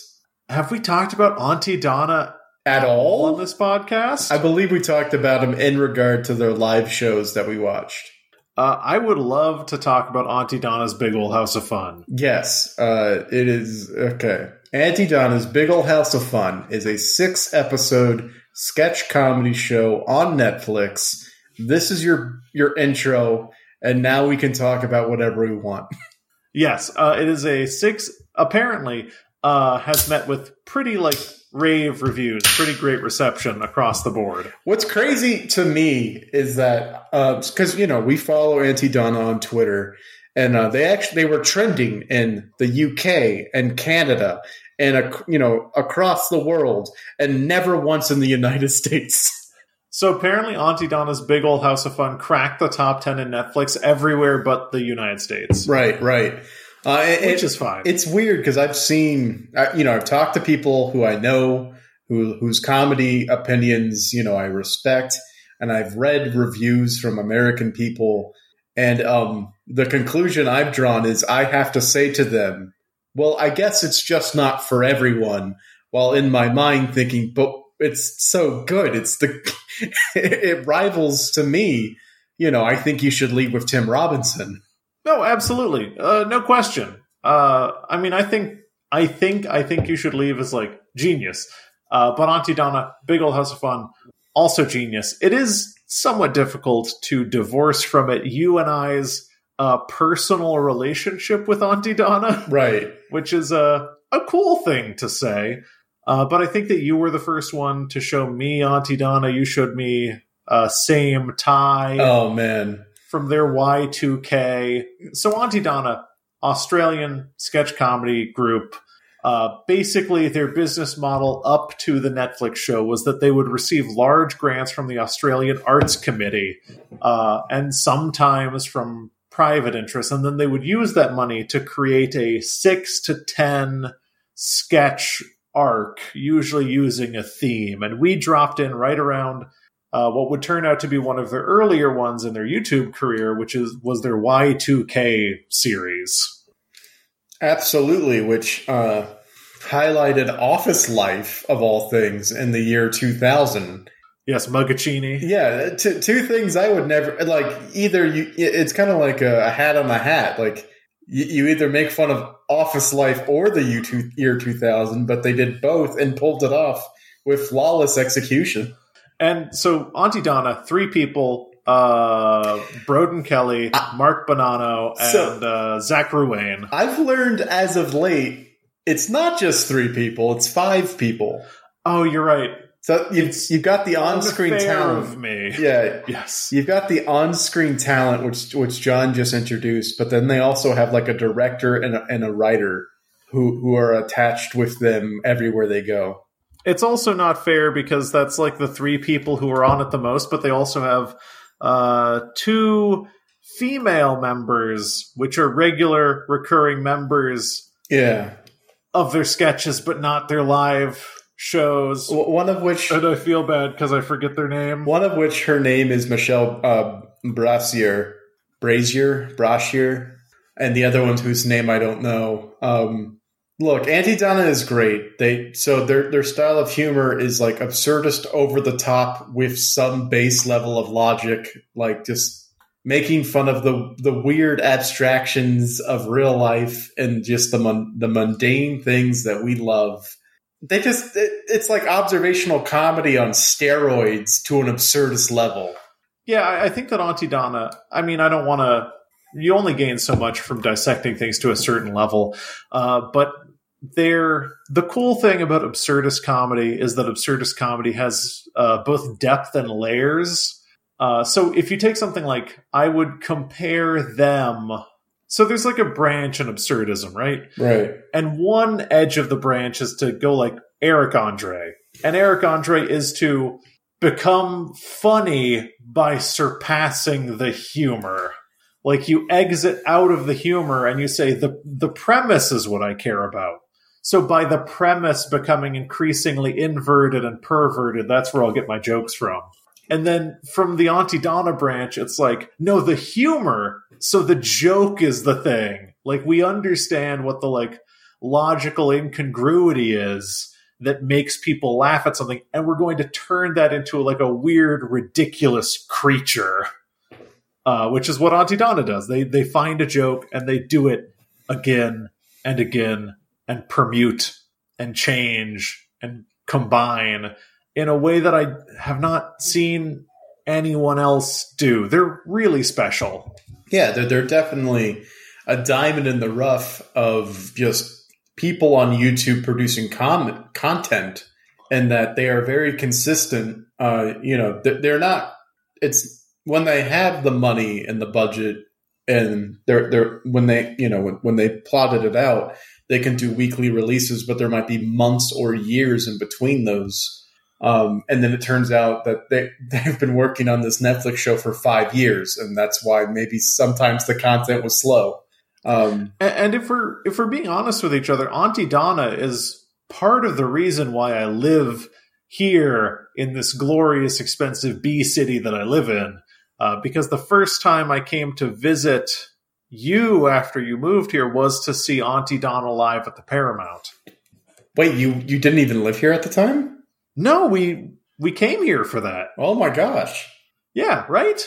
S2: Have we talked about Aunty Donna
S1: at all on
S2: this podcast?
S1: I believe we talked about them in regard to their live shows that we watched.
S2: Uh, I would love to talk about Aunty Donna's Big Old House of Fun.
S1: Yes, uh, it is okay. Aunty Donna's Big Old House of Fun is a six episode sketch comedy show on Netflix. This is your your intro, and now we can talk about whatever we want.
S2: Yes, uh, it is a six. Apparently, uh, has met with pretty like rave reviews, pretty great reception across the board.
S1: What's crazy to me is that because uh, you know we follow Aunty Donna on Twitter, and uh, they actually they were trending in the UK and Canada and uh, you know across the world, and never once in the United States.
S2: So apparently, Aunty Donna's Big Old House of Fun cracked the top ten in Netflix everywhere but the United States.
S1: Right, right. Uh,
S2: Which
S1: it,
S2: is fine.
S1: It's weird because I've seen, you know, I've talked to people who I know who whose comedy opinions, you know, I respect, and I've read reviews from American people, and um, the conclusion I've drawn is I have to say to them, "Well, I guess it's just not for everyone." While in my mind thinking, "But it's so good. It's the it rivals to me." You know, I think you should leave with Tim Robinson.
S2: No, absolutely, uh, no question. Uh, I mean, I think, I think, I think you should leave as like genius. Uh, but Aunty Donna, Big Old House of Fun, also genius. It is somewhat difficult to divorce from it you and I's uh, personal relationship with Aunty Donna,
S1: Right.
S2: which is a a cool thing to say. Uh, but I think that you were the first one to show me Aunty Donna. You showed me uh, same tie
S1: Oh man.
S2: From their Y2K. So Aunty Donna, Australian sketch comedy group. Uh, basically, their business model up to the Netflix show was that they would receive large grants from the Australian Arts Committee uh, and sometimes from private interests, and then they would use that money to create a six to ten sketch arc, usually using a theme. And we dropped in right around uh, what would turn out to be one of their earlier ones in their YouTube career, which is was their Y2K series.
S1: Absolutely, which uh, highlighted office life of all things in the year 2000.
S2: Yes, Muggachini.
S1: Yeah, t- two things I would never like. Either you, it's kind of like a, a hat on a hat. Like you, you either make fun of office life or the year, two, year 2000, but they did both and pulled it off with flawless execution.
S2: And so Aunty Donna, three people, uh, Broden Kelly, Mark Bonanno, and
S1: So-
S2: uh, Zach Ruane.
S1: I've learned as of late, it's not just three people; it's five people.
S2: Oh, you're right.
S1: So you've, you've got the on-screen talent.
S2: of me.
S1: Yeah,
S2: Yes.
S1: You've got the on-screen talent, which which John just introduced, but then they also have like a director and a, and a writer who who are attached with them everywhere they go.
S2: It's also not fair because that's like the three people who are on it the most, but they also have uh, two female members, which are regular recurring members
S1: Yeah,
S2: of their sketches, but not their live shows.
S1: One of which
S2: And I feel bad because I forget their name.
S1: one of which her name is Michelle uh, Brassier, Brazier, Brashier, and the other one whose name I don't know. Um, look, Aunty Donna is great. They so their their style of humor is like absurdist, over the top with some base level of logic, like just making fun of the the weird abstractions of real life and just the mun- the mundane things that we love. They just it, it's like observational comedy on steroids to an absurdist level.
S2: Yeah, I I think that Aunty Donna, I mean, I don't want to. You only gain so much from dissecting things to a certain level. Uh, but they're, the cool thing about absurdist comedy is that absurdist comedy has uh, both depth and layers. Uh, so if you take something like, I would compare them. So there's like a branch in absurdism, right?
S1: Right.
S2: and one edge of the branch is to go like Eric Andre. And Eric Andre is to become funny by surpassing the humor. Like you exit out of the humor and you say the the premise is what I care about. So by the premise becoming increasingly inverted and perverted, that's where I'll get my jokes from. And then from the Aunty Donna branch, it's like, no, the humor. So the joke is the thing. Like we understand what the like logical incongruity is that makes people laugh at something, and we're going to turn that into like a weird, ridiculous creature. Uh, which is what Aunty Donna does. They they find a joke and they do it again and again and permute and change and combine in a way that I have not seen anyone else do. They're really special.
S1: Yeah, they're, they're definitely a diamond in the rough of just people on YouTube producing com- content and that they are very consistent. Uh, you know, they're, they're not. It's when they have the money and the budget, and they're they're when they you know when, when they plotted it out, they can do weekly releases, but there might be months or years in between those. Um, and then it turns out that they they've been working on this Netflix show for five years, and that's why maybe sometimes the content was slow. Um,
S2: And, and if we're if we're being honest with each other, Aunty Donna is part of the reason why I live here in this glorious, expensive B city that I live in. Uh, because the first time I came to visit you after you moved here was to see Aunty Donna live at the Paramount.
S1: wait, you you didn't even live here at the time?
S2: No, we we came here for that.
S1: Oh my gosh,
S2: Yeah, right?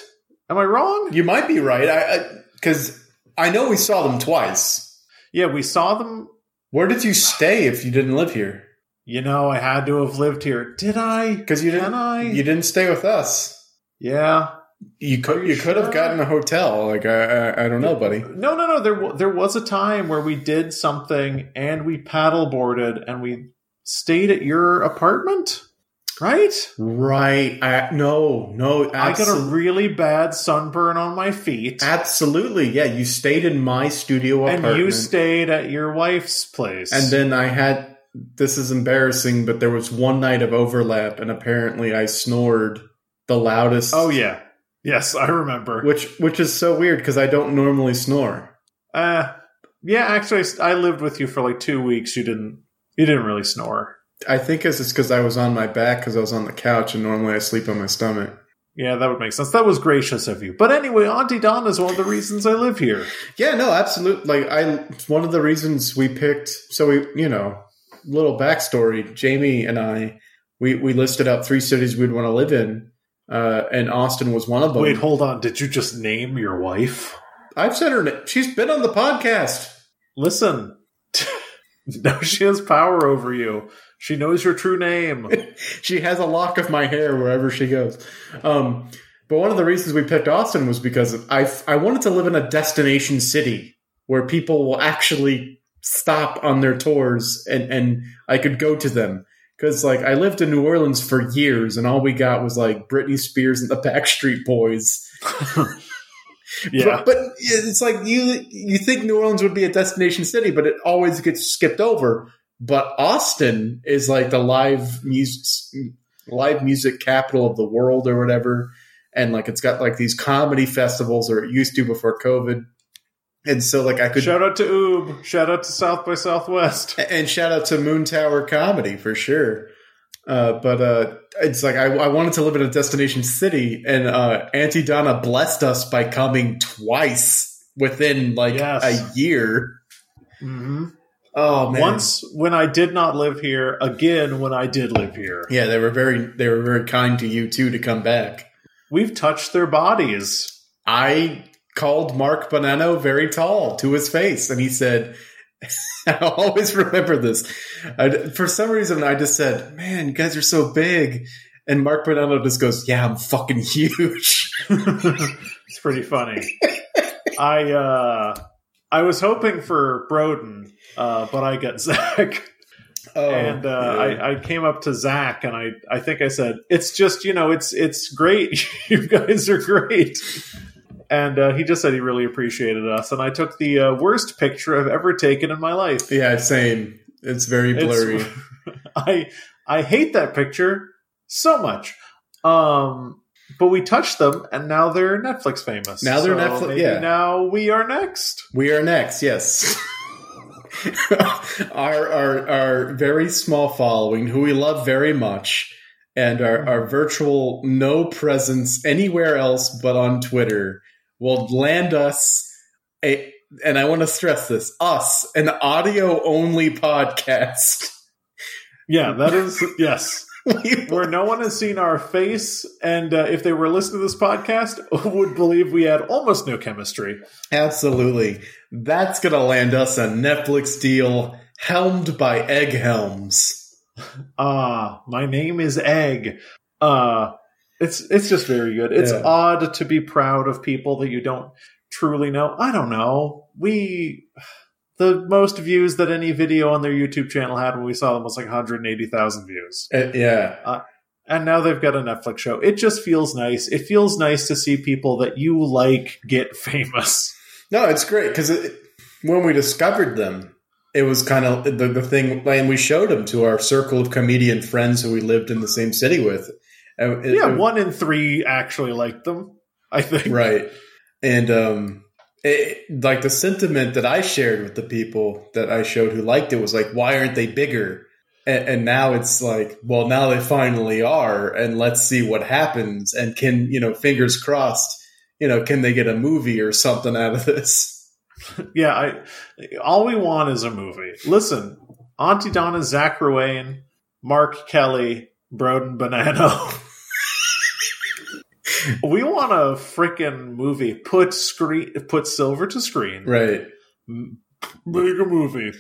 S2: Am I wrong?
S1: you might be right. I because I, know we saw them twice.
S2: Yeah, we saw them.
S1: Where did you stay if you didn't live here?
S2: You know, I had to have lived here. Did I?
S1: Because you
S2: Can
S1: didn't.
S2: I?
S1: You didn't stay with us.
S2: Yeah.
S1: You could. You,
S2: you
S1: could have gotten a hotel. Like I, I, I don't know, buddy.
S2: No, no, no. There, there was a time where we did something and we paddleboarded and we stayed at your apartment, right?
S1: Right. I, no. No.
S2: I got a really bad sunburn on my feet,
S1: absolutely. Yeah. You stayed in my studio
S2: and
S1: apartment,
S2: you stayed at your wife's place.
S1: and then I had. This is embarrassing, but there was one night of overlap, and apparently I snored the loudest.
S2: oh yeah, yes, I remember.
S1: which which is so weird because I don't normally snore.
S2: Uh, yeah, actually, I lived with you for like two weeks. You didn't, you didn't really snore.
S1: I think it's just because I was on my back because I was on the couch, and normally I sleep on my stomach.
S2: Yeah, that would make sense. That was gracious of you. But anyway, Aunty Donna is one of the reasons I live here.
S1: Yeah, no, absolutely. Like I, one of the reasons we picked. So we, you know, little backstory. Jamie and I, we we listed out three cities we'd want to live in, uh, and Austin was one of them.
S2: Wait, hold on. Did you just name your wife?
S1: I've said her. name. She's been on the podcast.
S2: Listen, now she has power over you. She knows your true name.
S1: she has a lock of my hair wherever she goes. Um, but one of the reasons we picked Austin was because I I wanted to live in a destination city where people will actually stop on their tours and and I could go to them. Because like I lived in New Orleans for years, and all we got was like Britney Spears and the Backstreet Boys.
S2: Yeah.
S1: but, but it's like you you think New Orleans would be a destination city, but it always gets skipped over. But Austin is like the live music live music capital of the world or whatever, and like it's got like these comedy festivals, or it used to before COVID. And so, like, I could
S2: Shout out to Oob. Shout out to South by Southwest.
S1: and shout out to Moontower Comedy for sure. Uh, but uh, it's like I, I wanted to live in a destination city, and uh, Aunty Donna blessed us by coming twice within like
S2: Yes.
S1: a year.
S2: hmm
S1: Oh man!
S2: Once when I did not live here, again when I did live here.
S1: yeah, they were very they were very kind to you too to come back.
S2: We've touched their bodies.
S1: I called Mark Bonanno very tall to his face, and he said, "I'll always remember this." I, for some reason, I just said, "Man, you guys are so big," and Mark Bonanno just goes, "Yeah, I'm fucking huge."
S2: it's pretty funny. I uh I was hoping for Broden, uh, but I got Zach.
S1: Oh,
S2: and uh,
S1: yeah.
S2: I, I came up to Zach and I, I think I said, "It's just you know, it's it's great. you guys are great." And uh, he just said he really appreciated us. And I took the uh, worst picture I've ever taken in my life.
S1: yeah, same. It's very
S2: It's-
S1: blurry.
S2: I I hate that picture so much. Um, but we touched them, and now they're Netflix famous.
S1: Now they're
S2: So
S1: Netflix- yeah.
S2: Now we are next.
S1: We are next, yes. our, our our very small following, who we love very much, and our, our virtual no presence anywhere else but on Twitter, will land us a and I want to stress this, us, an audio only podcast.
S2: Yeah, that is yes. Where no one has seen our face, and uh, if they were listening to this podcast, would believe we had almost no chemistry.
S1: Absolutely. That's going to land us a Netflix deal helmed by Egg Helms.
S2: Ah, my name is Egg. Uh it's it's just very good. It's
S1: Yeah.
S2: odd to be proud of people that you don't truly know. I don't know. We the most views that any video on their YouTube channel had when we saw them was like 180,000 views.
S1: Uh, yeah.
S2: And now they've got a Netflix show. It just feels nice. It feels nice to see people that you like get famous.
S1: No, it's great because when we discovered them, it was kind of the, the thing, and we showed them to our circle of comedian friends who we lived in the same city with. And it-
S2: yeah,
S1: it-
S2: one in three actually liked them, I think.
S1: right and um it, like the sentiment that i shared with the people that i showed who liked it was like why aren't they bigger and, and now it's like well now they finally are and let's see what happens and can you know fingers crossed you know can they get a movie or something out of this
S2: Yeah, I all we want is a movie. Listen, Aunty Donna, Zach Ruane, Mark Kelly, Broden Bonanno. we want a freaking movie. Put screen, put silver to screen.
S1: right
S2: Make a movie.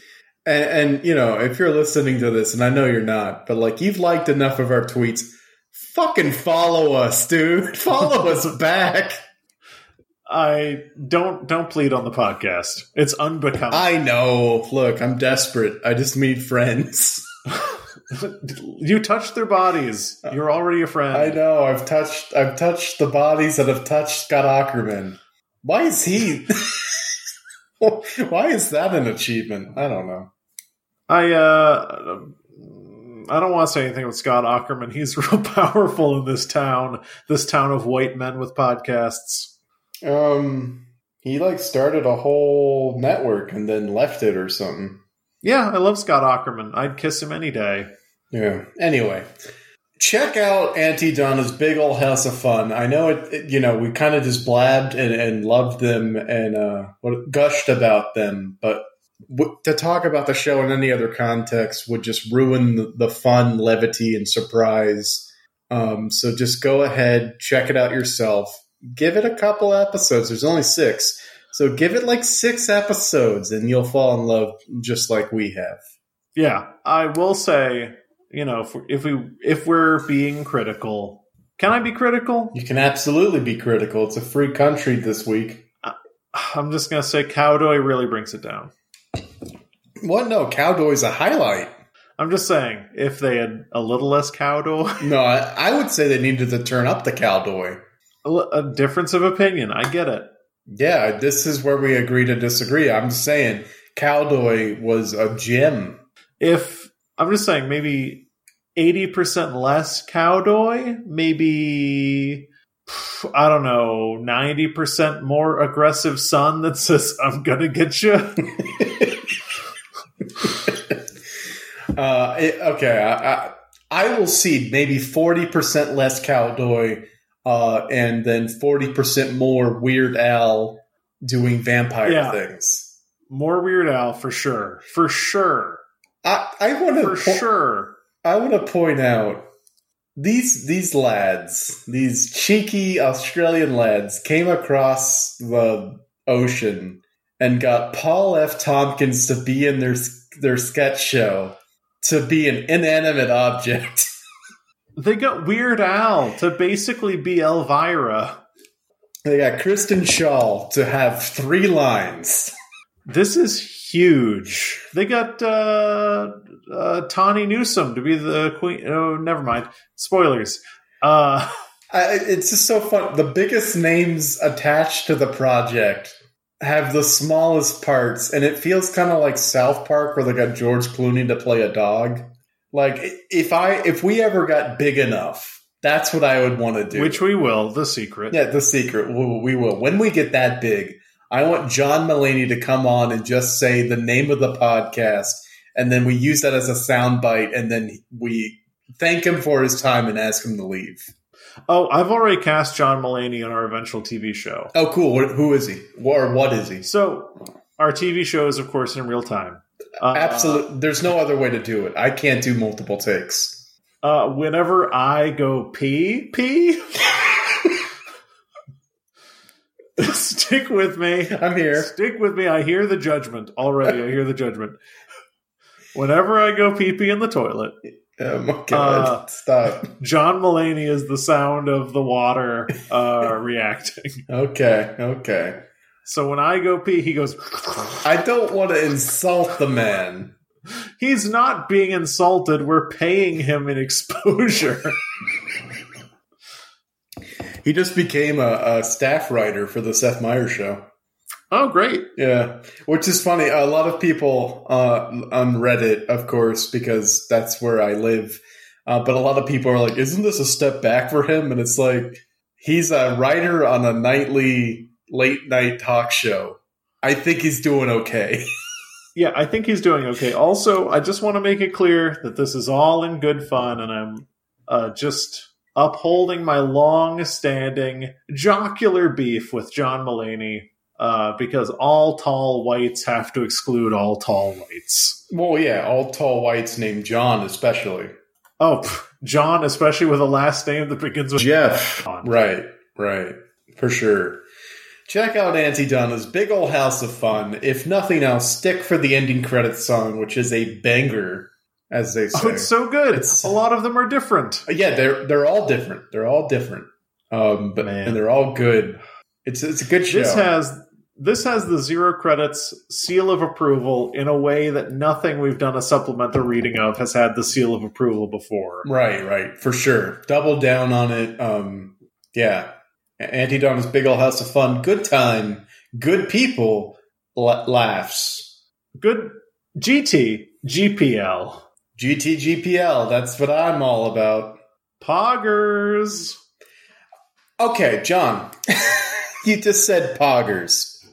S1: and, and you know if you're listening to this and i know you're not but like you've liked enough of our tweets fucking follow us dude follow us back
S2: I don't don't plead on the podcast. It's unbecoming.
S1: I know. Look, I'm desperate. I just need friends.
S2: you touched their bodies. You're already a friend.
S1: I know. I've touched. I've touched the bodies that have touched Scott Aukerman. Why is he? Why is that an achievement? I don't know.
S2: I uh I don't want to say anything with Scott Aukerman. He's real powerful in this town, this town of white men with podcasts.
S1: Um, he like started a whole network and then left it or something.
S2: Yeah, I love Scott Aukerman. I'd kiss him any day.
S1: Yeah. Anyway, check out Aunty Donna's Big Ol' House of Fun. I know it. it- you know, we kind of just blabbed and, and loved them and uh, gushed about them, but w- to talk about the show in any other context would just ruin the, the fun, levity, and surprise. Um, so just go ahead, check it out yourself. Give it a couple episodes. There's only six. So give it like six episodes and you'll fall in love just like we have.
S2: Yeah, I will say, you know, if, if we if we're being critical, can I be critical?
S1: You can absolutely be critical. It's a free country this week.
S2: Uh, I'm just gonna say Cowdoy really brings it down.
S1: What? No, Cowdoy's a highlight.
S2: I'm just saying, if they had a little less Cowdoy,
S1: No, I, I would say they needed to turn up the Cowdoy.
S2: a, a difference of opinion. I get it.
S1: Yeah, this is where we agree to disagree. I'm just saying Cowdoy was a gem.
S2: if I'm just saying maybe 80% less cowdoy, maybe I don't know, 90% more aggressive son that says I'm going to get you.
S1: Uh, it- okay, I, I, I will see maybe 40% less Cowdoy uh, and then 40% more Weird Al doing vampire
S2: Yeah.
S1: things.
S2: More Weird Al for sure. For sure.
S1: I, I want to
S2: For sure.
S1: I want to point out these these lads, these cheeky Australian lads, came across the ocean and got Paul F. Tompkins to be in their their sketch show to be an inanimate object.
S2: They got Weird Al to basically be Elvira.
S1: they got Kristen Schaal to have three lines.
S2: This is huge. They got uh, uh, Tawny Newsome to be the queen. Oh, never mind. Spoilers. Uh,
S1: I, it's just so fun. The biggest names attached to the project have the smallest parts, and it feels kind of like South Park, where they got George Clooney to play a dog. Like if I if we ever got big enough, that's what I would want to do.
S2: which we will. The secret.
S1: yeah, the secret we, we will when we get that big. I want John Mulaney to come on and just say the name of the podcast, and then we use that as a soundbite, and then we thank him for his time and ask him to leave.
S2: Oh, I've already cast John Mulaney on our eventual TV show.
S1: Oh, cool. Who is he? Or what is he?
S2: So our TV show is, of course, in real time. Uh,
S1: Absolutely. There's no other way to do it. I can't do multiple takes.
S2: Uh, whenever I go pee, pee. Stick with me.
S1: I'm here.
S2: Stick with me. I hear the judgment already. I hear the judgment. Whenever I go pee pee in the toilet,
S1: Oh my god.
S2: Uh,
S1: Stop.
S2: John Mulaney is the sound of the water uh, reacting.
S1: Okay. Okay.
S2: So when I go pee, he goes.
S1: I don't want to insult the man.
S2: He's not being insulted. We're paying him in exposure.
S1: He just became a, a staff writer for the Seth Meyers show.
S2: oh, great.
S1: Yeah, which is funny. A lot of people uh, on Reddit, of course, because that's where I live. Uh, but a lot of people are like, "Isn't this a step back for him?" And it's like he's a writer on a nightly late night talk show. I think he's doing okay.
S2: Yeah, I think he's doing okay. Also, I just want to make it clear that this is all in good fun, and I'm uh, just upholding my long-standing jocular beef with John Mulaney uh, because all tall whites have to exclude all tall whites.
S1: well, yeah, all tall whites named John, especially
S2: Oh, pff, John, especially with a last name that begins with
S1: Jeff.
S2: John.
S1: Right, right, for sure. Check out Aunty Donna's Big Ol' House of Fun. If nothing else, stick for the ending credits song, which is a banger, as they say.
S2: Oh, it's so good.
S1: It's-
S2: a lot of them are different.
S1: yeah, they're they're all different. They're all different, um, but
S2: Man.
S1: and they're all good. It's it's a good show.
S2: This has this has the zero credits seal of approval in a way that nothing we've done a supplemental reading of has had the seal of approval before.
S1: right, right, for sure. Double down on it. Um, yeah, Aunty Donna's Big Ol' House of Fun. Good time, good people, la- laughs.
S2: Good GT GPL
S1: GTGPL. That's what I'm all about.
S2: Poggers.
S1: Okay, John, you just said poggers.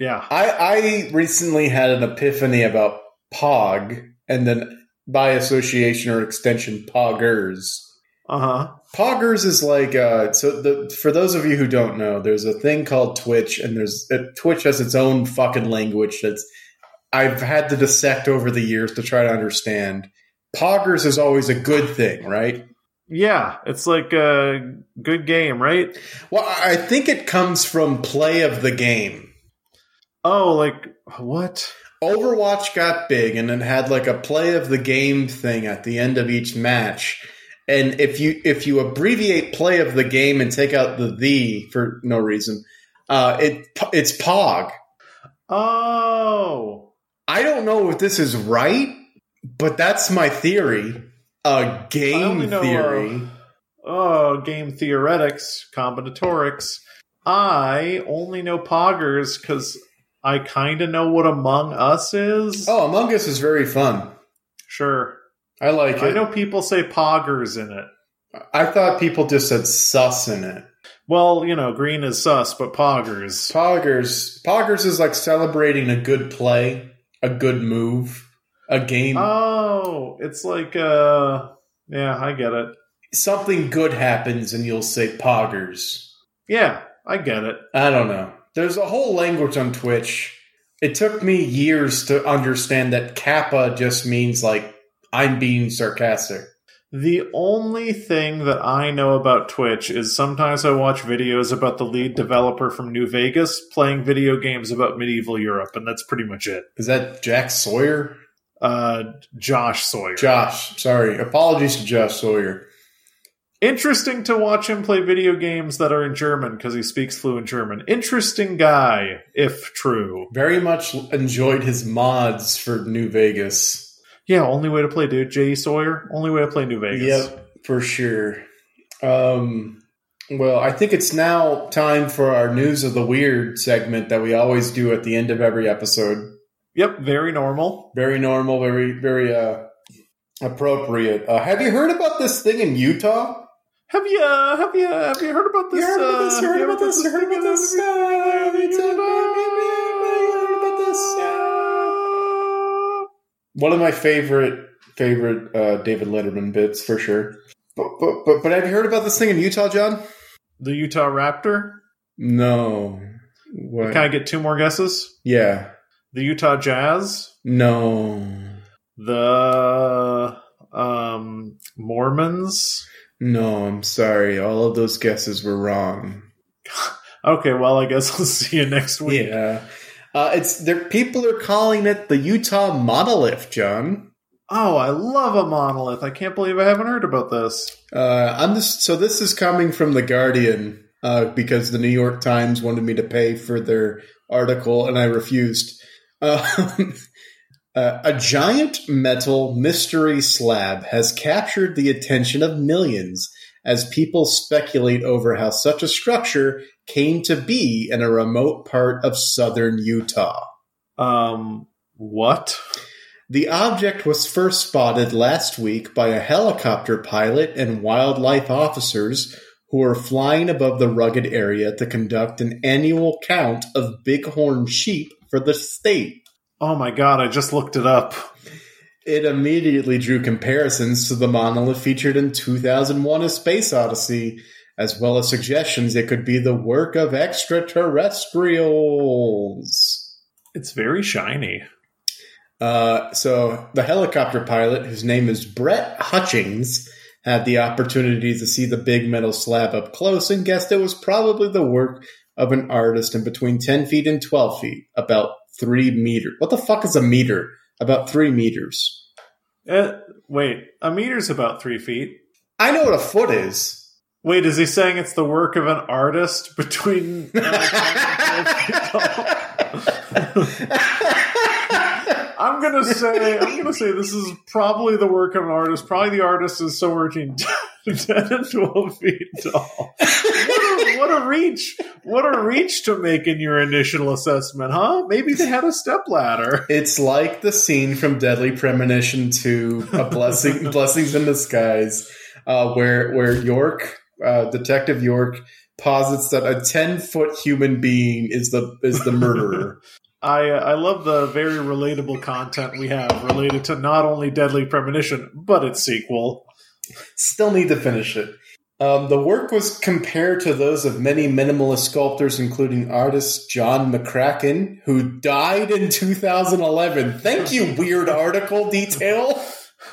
S2: Yeah.
S1: I, I recently had an epiphany about pog and then by association or extension poggers.
S2: Uh huh.
S1: Poggers is like uh, so. The for those of you who don't know, there's a thing called Twitch, and there's uh, Twitch has its own fucking language that's I've had to dissect over the years to try to understand. Poggers is always a good thing, right?
S2: Yeah. It's like a good game, right?
S1: Well, I think it comes from play of the game.
S2: Oh, like what?
S1: Overwatch got big and then had like a play of the game thing at the end of each match. And if you if you abbreviate play of the game and take out the the for no reason, uh, it it's pog.
S2: Oh.
S1: I don't know if this is right, but that's my theory. A
S2: I
S1: game
S2: know,
S1: theory.
S2: uh, oh, game theoretics, combinatorics. I only know poggers because I kind of know what Among Us is.
S1: oh, Among Us is very fun.
S2: Sure.
S1: I like it.
S2: I know people say poggers in it.
S1: I thought people just said sus in it.
S2: Well, you know, green is sus, but poggers.
S1: Poggers. Poggers is like celebrating a good play, a good move, a game.
S2: Oh, it's like, uh, yeah, I get it.
S1: Something good happens and you'll say poggers.
S2: Yeah, I get it.
S1: I don't know. There's a whole language on Twitch. It took me years to understand that kappa just means like I'm being sarcastic.
S2: The only thing that I know about Twitch is sometimes I watch videos about the lead developer from New Vegas playing video games about medieval Europe, and that's pretty much it.
S1: Is that Jack Sawyer?
S2: Uh, Josh Sawyer.
S1: Josh. Sorry. Apologies to Josh Sawyer.
S2: Interesting to watch him play video games that are in German because he speaks fluent German. Interesting guy, if true.
S1: Very much enjoyed his mods for New Vegas.
S2: Yeah, only way to play, dude. J. Sawyer, only way to play New Vegas.
S1: Yep, for sure. Um, well, I think it's now time for our news of the weird segment that we always do at the end of every episode.
S2: Yep, very normal.
S1: Very normal, very very uh, appropriate. Uh, have you heard about this thing in Utah?
S2: Have you uh, have you have you heard about this?
S1: You heard about this?
S2: uh,
S1: heard about this? Heard about this? Uh, you heard One of my favorite favorite uh, David Letterman bits for sure. But, but but but have you heard about this thing in Utah, John?
S2: The Utah Raptor.
S1: No. What?
S2: Can I get two more guesses?
S1: yeah.
S2: The Utah Jazz.
S1: No.
S2: The um, Mormons.
S1: No, I'm sorry. All of those guesses were wrong.
S2: Okay, well, I guess I'll see you next week.
S1: Yeah. Uh, it's there. People are calling it the Utah monolith, John.
S2: Oh, I love a monolith. I can't believe I haven't heard about this.
S1: Uh, I'm just so this is coming from the Guardian. uh, because the New York Times wanted me to pay for their article, and I refused. Um, uh, a giant metal mystery slab has captured the attention of millions as people speculate over how such a structure came to be in a remote part of southern Utah.
S2: Um, what?
S1: The object was first spotted last week by a helicopter pilot and wildlife officers who were flying above the rugged area to conduct an annual count of bighorn sheep for the state.
S2: Oh my god, I just looked it up.
S1: It immediately drew comparisons to the monolith featured in 2001 A Space Odyssey, as well as suggestions it could be the work of extraterrestrials.
S2: It's very shiny.
S1: Uh, so the helicopter pilot, whose name is Brett Hutchings, had the opportunity to see the big metal slab up close and guessed it was probably the work of an artist in between 10 feet and 12 feet, about three meters. What the fuck is a meter? About three meters.
S2: Uh, wait, a meter's about three feet.
S1: I know what a foot is.
S2: Wait, is he saying it's the work of an artist between? I'm gonna say I'm gonna say this is probably the work of an artist. Probably the artist is somewhere between ten and twelve feet tall. What a, what a reach! What a reach to make in your initial assessment, huh? Maybe they had a step ladder.
S1: It's like the scene from Deadly Premonition 2 A Blessing, Blessings in Disguise, uh, where where York, uh, Detective York, posits that a ten foot human being is the is the murderer.
S2: I uh, I love the very relatable content we have related to not only Deadly Premonition but its sequel.
S1: Still need to finish it. Um, the work was compared to those of many minimalist sculptors, including artist John McCracken, who died in 2011. Thank you, weird article detail.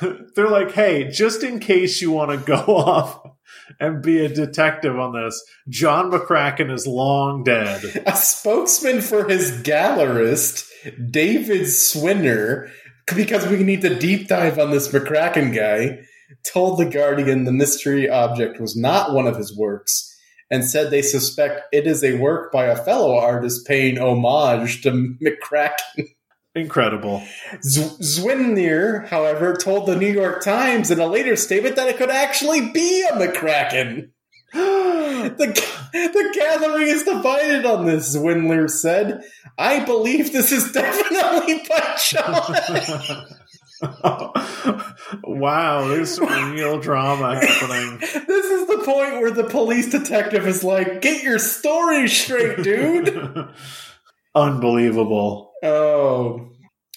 S2: They're like, hey, just in case you want to go off and be a detective on this, John McCracken is long dead.
S1: A spokesman for his gallerist, David Zwirner, because we need to deep dive on this McCracken guy, told The Guardian the mystery object was not one of his works and said they suspect it is a work by a fellow artist paying homage to McCracken.
S2: Incredible.
S1: Z- Zwirner, however, told the New York Times in a later statement that it could actually be a McCracken. the, the gallery is divided on this, Zwirner said. I believe this is definitely by John.
S2: wow, there's some real drama happening.
S1: This is the point where the police detective is like, get your story straight, dude.
S2: Unbelievable.
S1: Oh.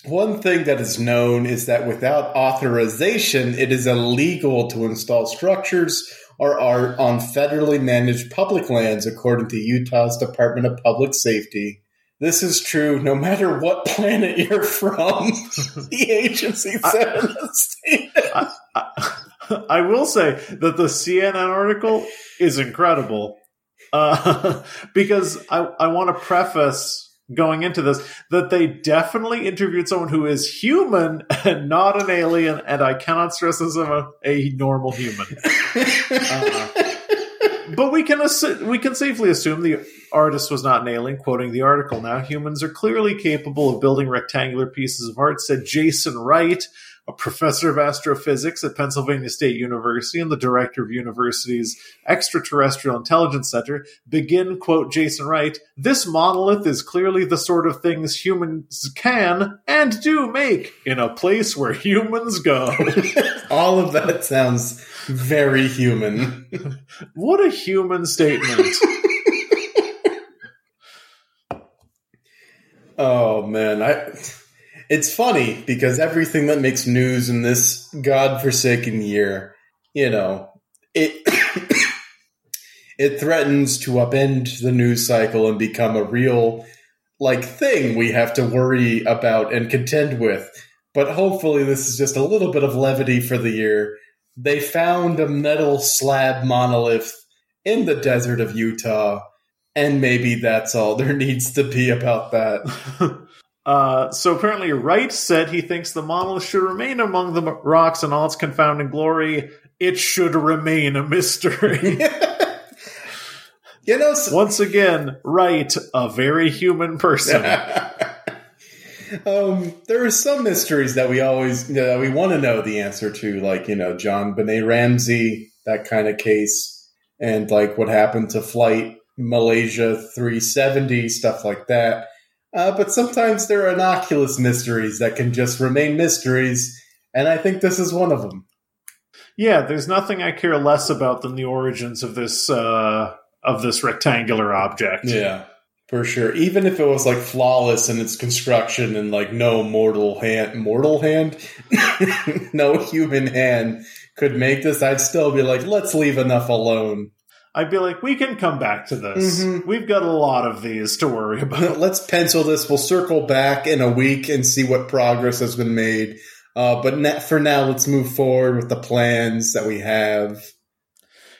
S1: One thing that is known is that without authorization, it is illegal to install structures or art on federally managed public lands, according to Utah's Department of Public Safety. This is true no matter what planet you're from, the agency said in the statement.
S2: I, will say that the CNN article is incredible uh, because I, I want to preface going into this that they definitely interviewed someone who is human and not an alien, and I cannot stress this a, a normal human. Uh, but we can assu- we can safely assume the artist was not an alien. Quoting the article now, humans are clearly capable of building rectangular pieces of art," said Jason Wright, a professor of astrophysics at Pennsylvania State University and the director of university's Extraterrestrial Intelligence Center. Begin quote Jason Wright: "This monolith is clearly the sort of things humans can and do make in a place where humans go."
S1: All of that sounds very human.
S2: what a human statement.
S1: Oh man, I it's funny because everything that makes news in this godforsaken year, you know, it it threatens to upend the news cycle and become a real like thing we have to worry about and contend with. But hopefully this is just a little bit of levity for the year. They found a metal slab monolith in the desert of Utah and maybe that's all there needs to be about that.
S2: Uh, so apparently, Wright said he thinks the monolith should remain among the rocks in all its confounding glory. It should remain a mystery.
S1: You know, s-
S2: Once again, Wright, a very human person.
S1: um, there are some mysteries that we always that we want to know the answer to, like you know JonBenét Ramsey, that kind of case, and like what happened to Flight Malaysia 370, stuff like that. Uh, but sometimes there are innocuous mysteries that can just remain mysteries, and I think this is one of them.
S2: yeah, there's nothing I care less about than the origins of this uh, of this rectangular object.
S1: Yeah, for sure. Even if it was like flawless in its construction and like no mortal hand, mortal hand, no human hand could make this, I'd still be like, let's leave enough alone.
S2: I'd be like, we can come back to this.
S1: Mhm.
S2: We've got a lot of these to worry about.
S1: let's pencil this. We'll circle back in a week and see what progress has been made. Uh, but for now, let's move forward with the plans that we have.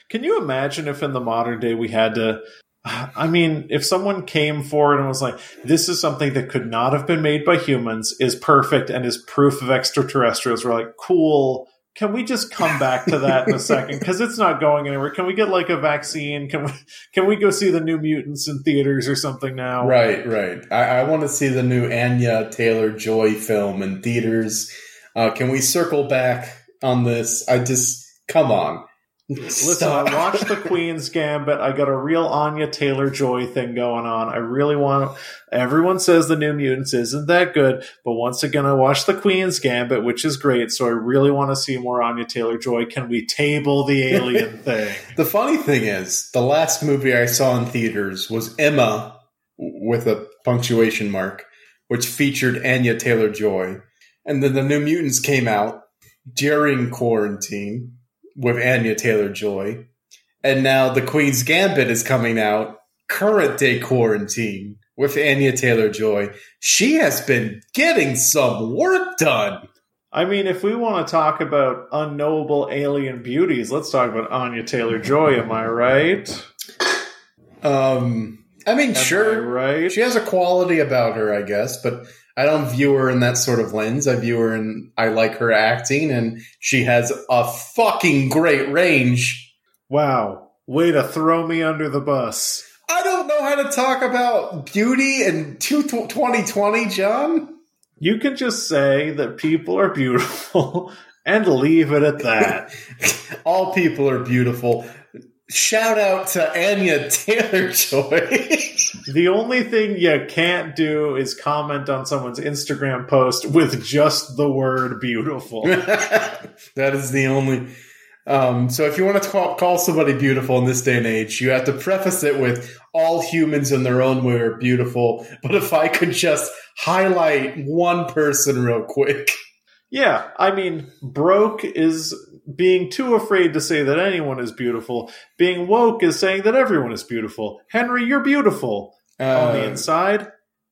S2: Can you imagine if in the modern day we had to? I mean, if someone came forward and was like, "This is something that could not have been made by humans, is perfect, and is proof of extraterrestrials," we're like, "Cool." Can we just come back to that in a second? Because it's not going anywhere. Can we get like a vaccine? Can we can we go see the New Mutants in theaters or something now?
S1: Right, right. I, I want to see the new Anya Taylor Joy film in theaters. Uh, can we circle back on this? I just come on.
S2: Listen, I watched the Queen's Gambit. I got a real Anya Taylor Joy thing going on. I really want. Everyone says the New Mutants isn't that good, but once again, I watched the Queen's Gambit, which is great. So I really want to see more Anya Taylor Joy. Can we table the alien thing?
S1: The funny thing is, the last movie I saw in theaters was Emma with a punctuation mark, which featured Anya Taylor Joy. And then the New Mutants came out during quarantine with Anya Taylor Joy. And now the Queen's Gambit is coming out current day quarantine with Anya Taylor Joy. She has been getting some work done.
S2: I mean, if we want to talk about unknowable alien beauties, let's talk about Anya Taylor Joy. Am I right?
S1: Um, I mean,
S2: Am
S1: sure.
S2: I right?
S1: She has a quality about her, I guess, but I don't view her in that sort of lens. I view her in I like her acting and she has a fucking great range.
S2: Wow. Way to throw me under the bus.
S1: I don't know how to talk about beauty in two- 2020, John.
S2: You can just say that people are beautiful and leave it at that.
S1: All people are beautiful. Shout out to Anya Taylor Joy.
S2: the only thing you can't do is comment on someone's Instagram post with just the word beautiful.
S1: that is the only. Um, so if you want to call, call somebody beautiful in this day and age, you have to preface it with all humans in their own way are beautiful. But if I could just highlight one person real quick.
S2: yeah, I mean, broke is being too afraid to say that anyone is beautiful. Being woke is saying that everyone is beautiful. Henry, you're beautiful. on the
S1: Uh,
S2: inside,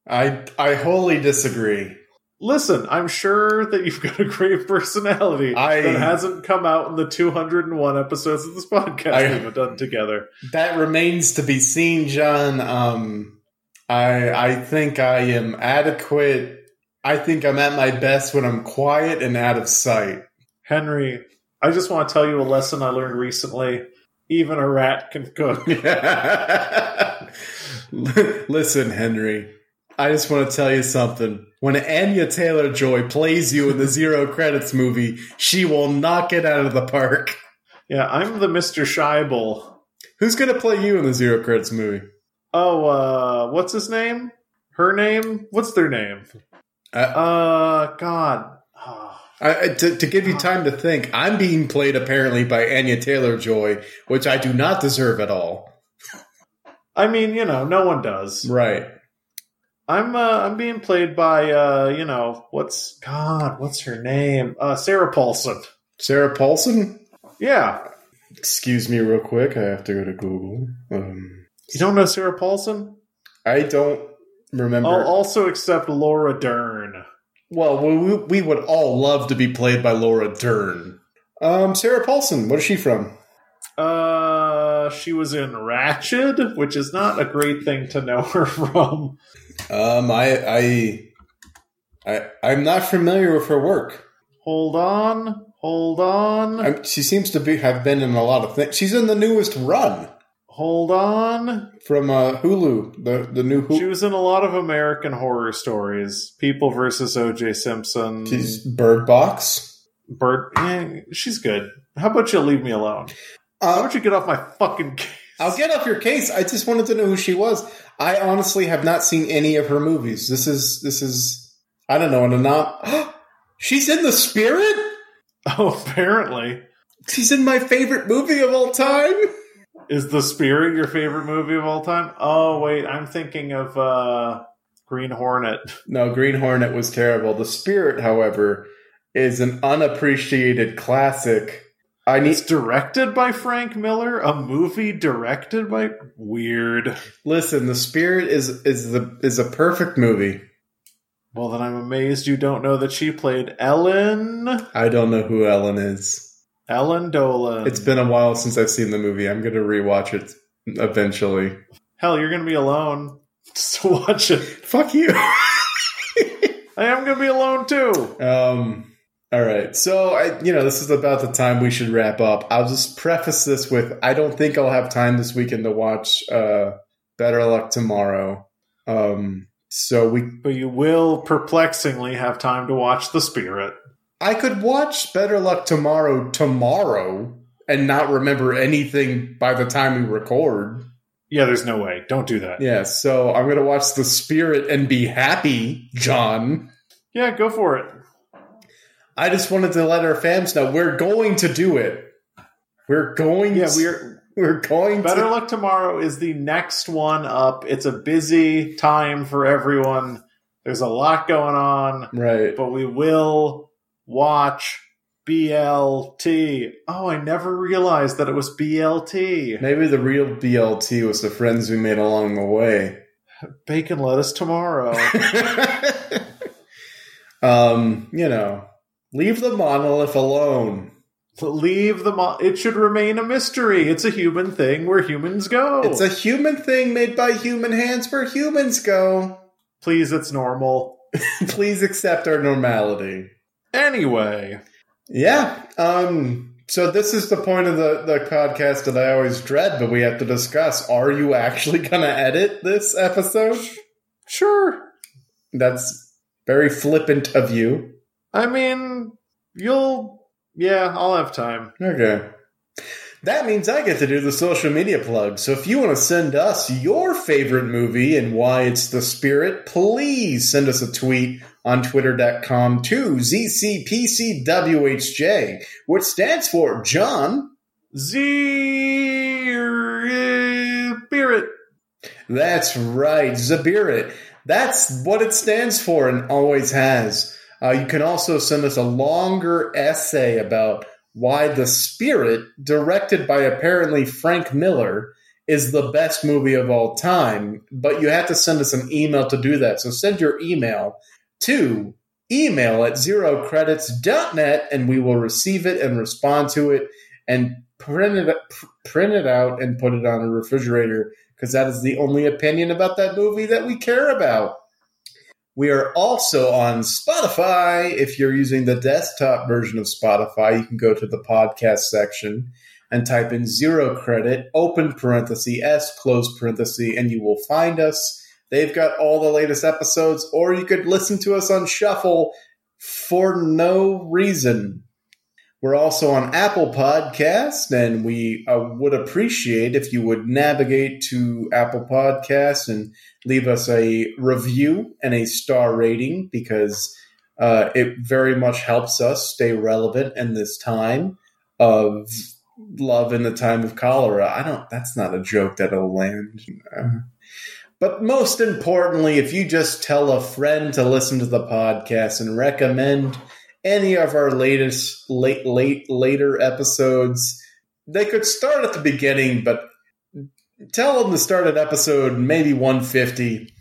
S1: I I wholly disagree.
S2: Listen, I'm sure that you've got a great personality
S1: I-
S2: that hasn't come out in the 201 episodes of this podcast
S1: I-
S2: we've done together.
S1: That remains to be seen, John. Um, I I think I am adequate. I think I'm at my best when I'm quiet and out of sight.
S2: Henry, I just want to tell you a lesson I learned recently. Even a rat can cook.
S1: Listen, Henry. I just want to tell you something. When Anya Taylor Joy plays you in the Zero Credits movie, she will knock it out of the park.
S2: Yeah, I'm the Mr. Scheibel.
S1: Who's going to play you in the Zero Credits movie?
S2: Oh, uh, what's his name? Her name? What's their name?
S1: Uh,
S2: Uh, God.
S1: I, I- to, to give you time to think, I'm being played apparently by Anya Taylor Joy, which I do not deserve at all.
S2: I mean, you know, no one does.
S1: Right.
S2: I'm uh, I'm being played by uh, you know, what's God, what's her name? Uh, Sarah Paulson.
S1: Sarah Paulson?
S2: Yeah.
S1: Excuse me, real quick. I have to go to Google. Um,
S2: You don't know Sarah Paulson?
S1: I don't remember.
S2: I'll also accept Laura Dern.
S1: Well, we, we would all love to be played by Laura Dern. Um, Sarah Paulson, what is she from?
S2: Uh, she was in Ratched, which is not a great thing to know her from.
S1: Um, I, I, I, I'm not familiar with her work.
S2: Hold on, hold on,
S1: i she seems to be have been in a lot of things. She's in the newest Run.
S2: Hold on.
S1: from uh, Hulu, the the new
S2: She
S1: Hulu.
S2: was in a lot of American horror stories. People versus O.J. Simpson.
S1: She's Bird Box.
S2: Bird. eh, she's good. How about you leave me alone? How
S1: Uh,
S2: about you get off my fucking case?
S1: I'll get off your case. I just wanted to know who she was. I honestly have not seen any of her movies. This is this is I don't know an anom- She's in the Spirit.
S2: Oh, apparently.
S1: She's in my favorite movie of all time.
S2: Is The Spirit your favorite movie of all time? Oh, wait. I'm thinking of uh, Green Hornet.
S1: No, Green Hornet was terrible. The Spirit, however, is an unappreciated classic. I need
S2: It's directed by Frank Miller. A movie directed by. Weird.
S1: listen. The Spirit is is the is a perfect movie.
S2: Well, then I'm amazed you don't know that she played Ellen.
S1: I don't know who Ellen is.
S2: Ellen Dolan.
S1: It's been a while since I've seen the movie. I'm going to rewatch it eventually.
S2: Hell, you're going to be alone. Just watch it.
S1: Fuck you.
S2: I am going to be alone too.
S1: Um. All right. So I, you know, this is about the time we should wrap up. I'll just preface this with: I don't think I'll have time this weekend to watch uh, Better Luck Tomorrow. Um. So we,
S2: But you will perplexingly have time to watch The Spirit.
S1: I could watch Better Luck Tomorrow tomorrow and not remember anything by the time we record.
S2: Yeah, there's no way. Don't do that.
S1: Yeah. So I'm gonna watch The Spirit and be happy, John.
S2: Yeah, go for it.
S1: I just wanted to let our fans know we're going to do it. We're going.
S2: Yeah,
S1: to,
S2: we're
S1: we're going
S2: Better
S1: to.
S2: Luck Tomorrow is the next one up. It's a busy time for everyone. There's a lot going on,
S1: Right.
S2: but we will watch BLT. Oh, I never realized that it was BLT.
S1: Maybe the real BLT was the friends we made along the way.
S2: Bacon lettuce tomorrow.
S1: um, you know, leave the monolith alone.
S2: Leave the mo- it should remain a mystery. It's a human thing where humans go.
S1: It's a human thing made by human hands where humans go.
S2: Please, it's normal.
S1: Please accept our normality.
S2: Anyway,
S1: Yeah. Um. So this is the point of the the podcast that I always dread, but we have to discuss. Are you actually going to edit this episode?
S2: sure.
S1: That's very flippant of you.
S2: I mean, you'll yeah, I'll have time.
S1: Okay. That means I get to do the social media plug. So if you want to send us your favorite movie and why it's the spirit, please send us a tweet on twitter.com to ZCPCWHJ, which stands for John.
S2: Spirit.
S1: That's right, Zabirit. That's what it stands for and always has. Uh, you can also send us a longer essay about why The Spirit, directed by apparently Frank Miller, is the best movie of all time. But you have to send us an email to do that. So send your email to email at zerocredits.net and we will receive it and respond to it and print it, print it out and put it on a refrigerator because that is the only opinion about that movie that we care about. We are also on Spotify. If you're using the desktop version of Spotify, you can go to the podcast section and type in zero credit, open parenthesis, S, close parenthesis, and you will find us. They've got all the latest episodes, or you could listen to us on Shuffle for no reason. We're also on Apple Podcast, and we uh, would appreciate if you would navigate to Apple Podcasts and leave us a review and a star rating because uh, it very much helps us stay relevant in this time of love in the time of cholera. I don't. That's not a joke that'll land. Uh, but most importantly, if you just tell a friend to listen to the podcast and recommend any of our latest late late later episodes, they could start at the beginning, but tell them to start at episode maybe 150.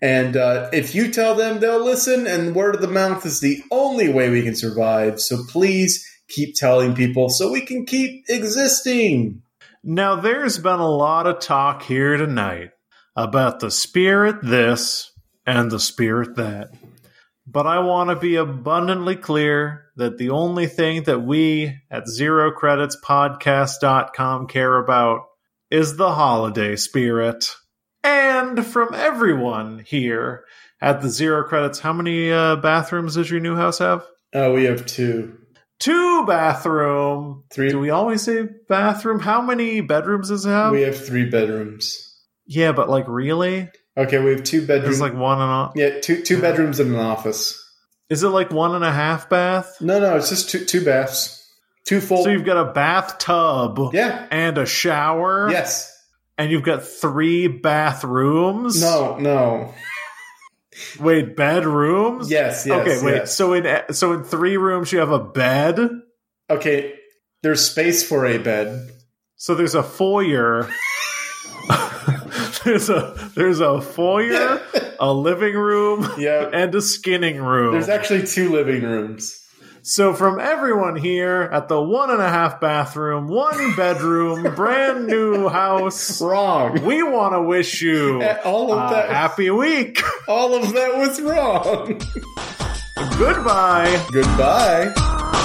S1: And uh, if you tell them, they'll listen, and word of the mouth is the only way we can survive. So please keep telling people so we can keep existing.
S2: Now, there's been a lot of talk here tonight about the spirit this and the spirit that. But I want to be abundantly clear that the only thing that we at ZeroCreditsPodcast.com care about is the holiday spirit. And from everyone here at the Zero Credits, how many uh, bathrooms does your new house have?
S1: Oh, we have two.
S2: Two bathroom.
S1: Three.
S2: Do we always say bathroom? How many bedrooms does it have?
S1: We have three bedrooms.
S2: Yeah, but like really?
S1: Okay, we have two bedrooms.
S2: There's like one and a.
S1: yeah, two two bedrooms and an office.
S2: Is it like one and a half bath?
S1: No, no, it's just two two baths, two full.
S2: So you've got a bathtub
S1: yeah.
S2: and a shower.
S1: Yes.
S2: And you've got three bathrooms.
S1: No. No.
S2: Wait, bedrooms?
S1: Yes. Yes.
S2: okay, wait.
S1: yes.
S2: So in so in three rooms you have a bed.
S1: Okay. There's space for a bed.
S2: So there's a foyer. there's a there's a foyer, a living room,
S1: Yeah.
S2: and a skinning room.
S1: There's actually two living rooms.
S2: so from everyone here at the one and a half bathroom, one bedroom, brand new house,
S1: Wrong.
S2: we want to wish you
S1: All of
S2: a
S1: that.
S2: happy week.
S1: all of that was wrong.
S2: Goodbye.
S1: Goodbye.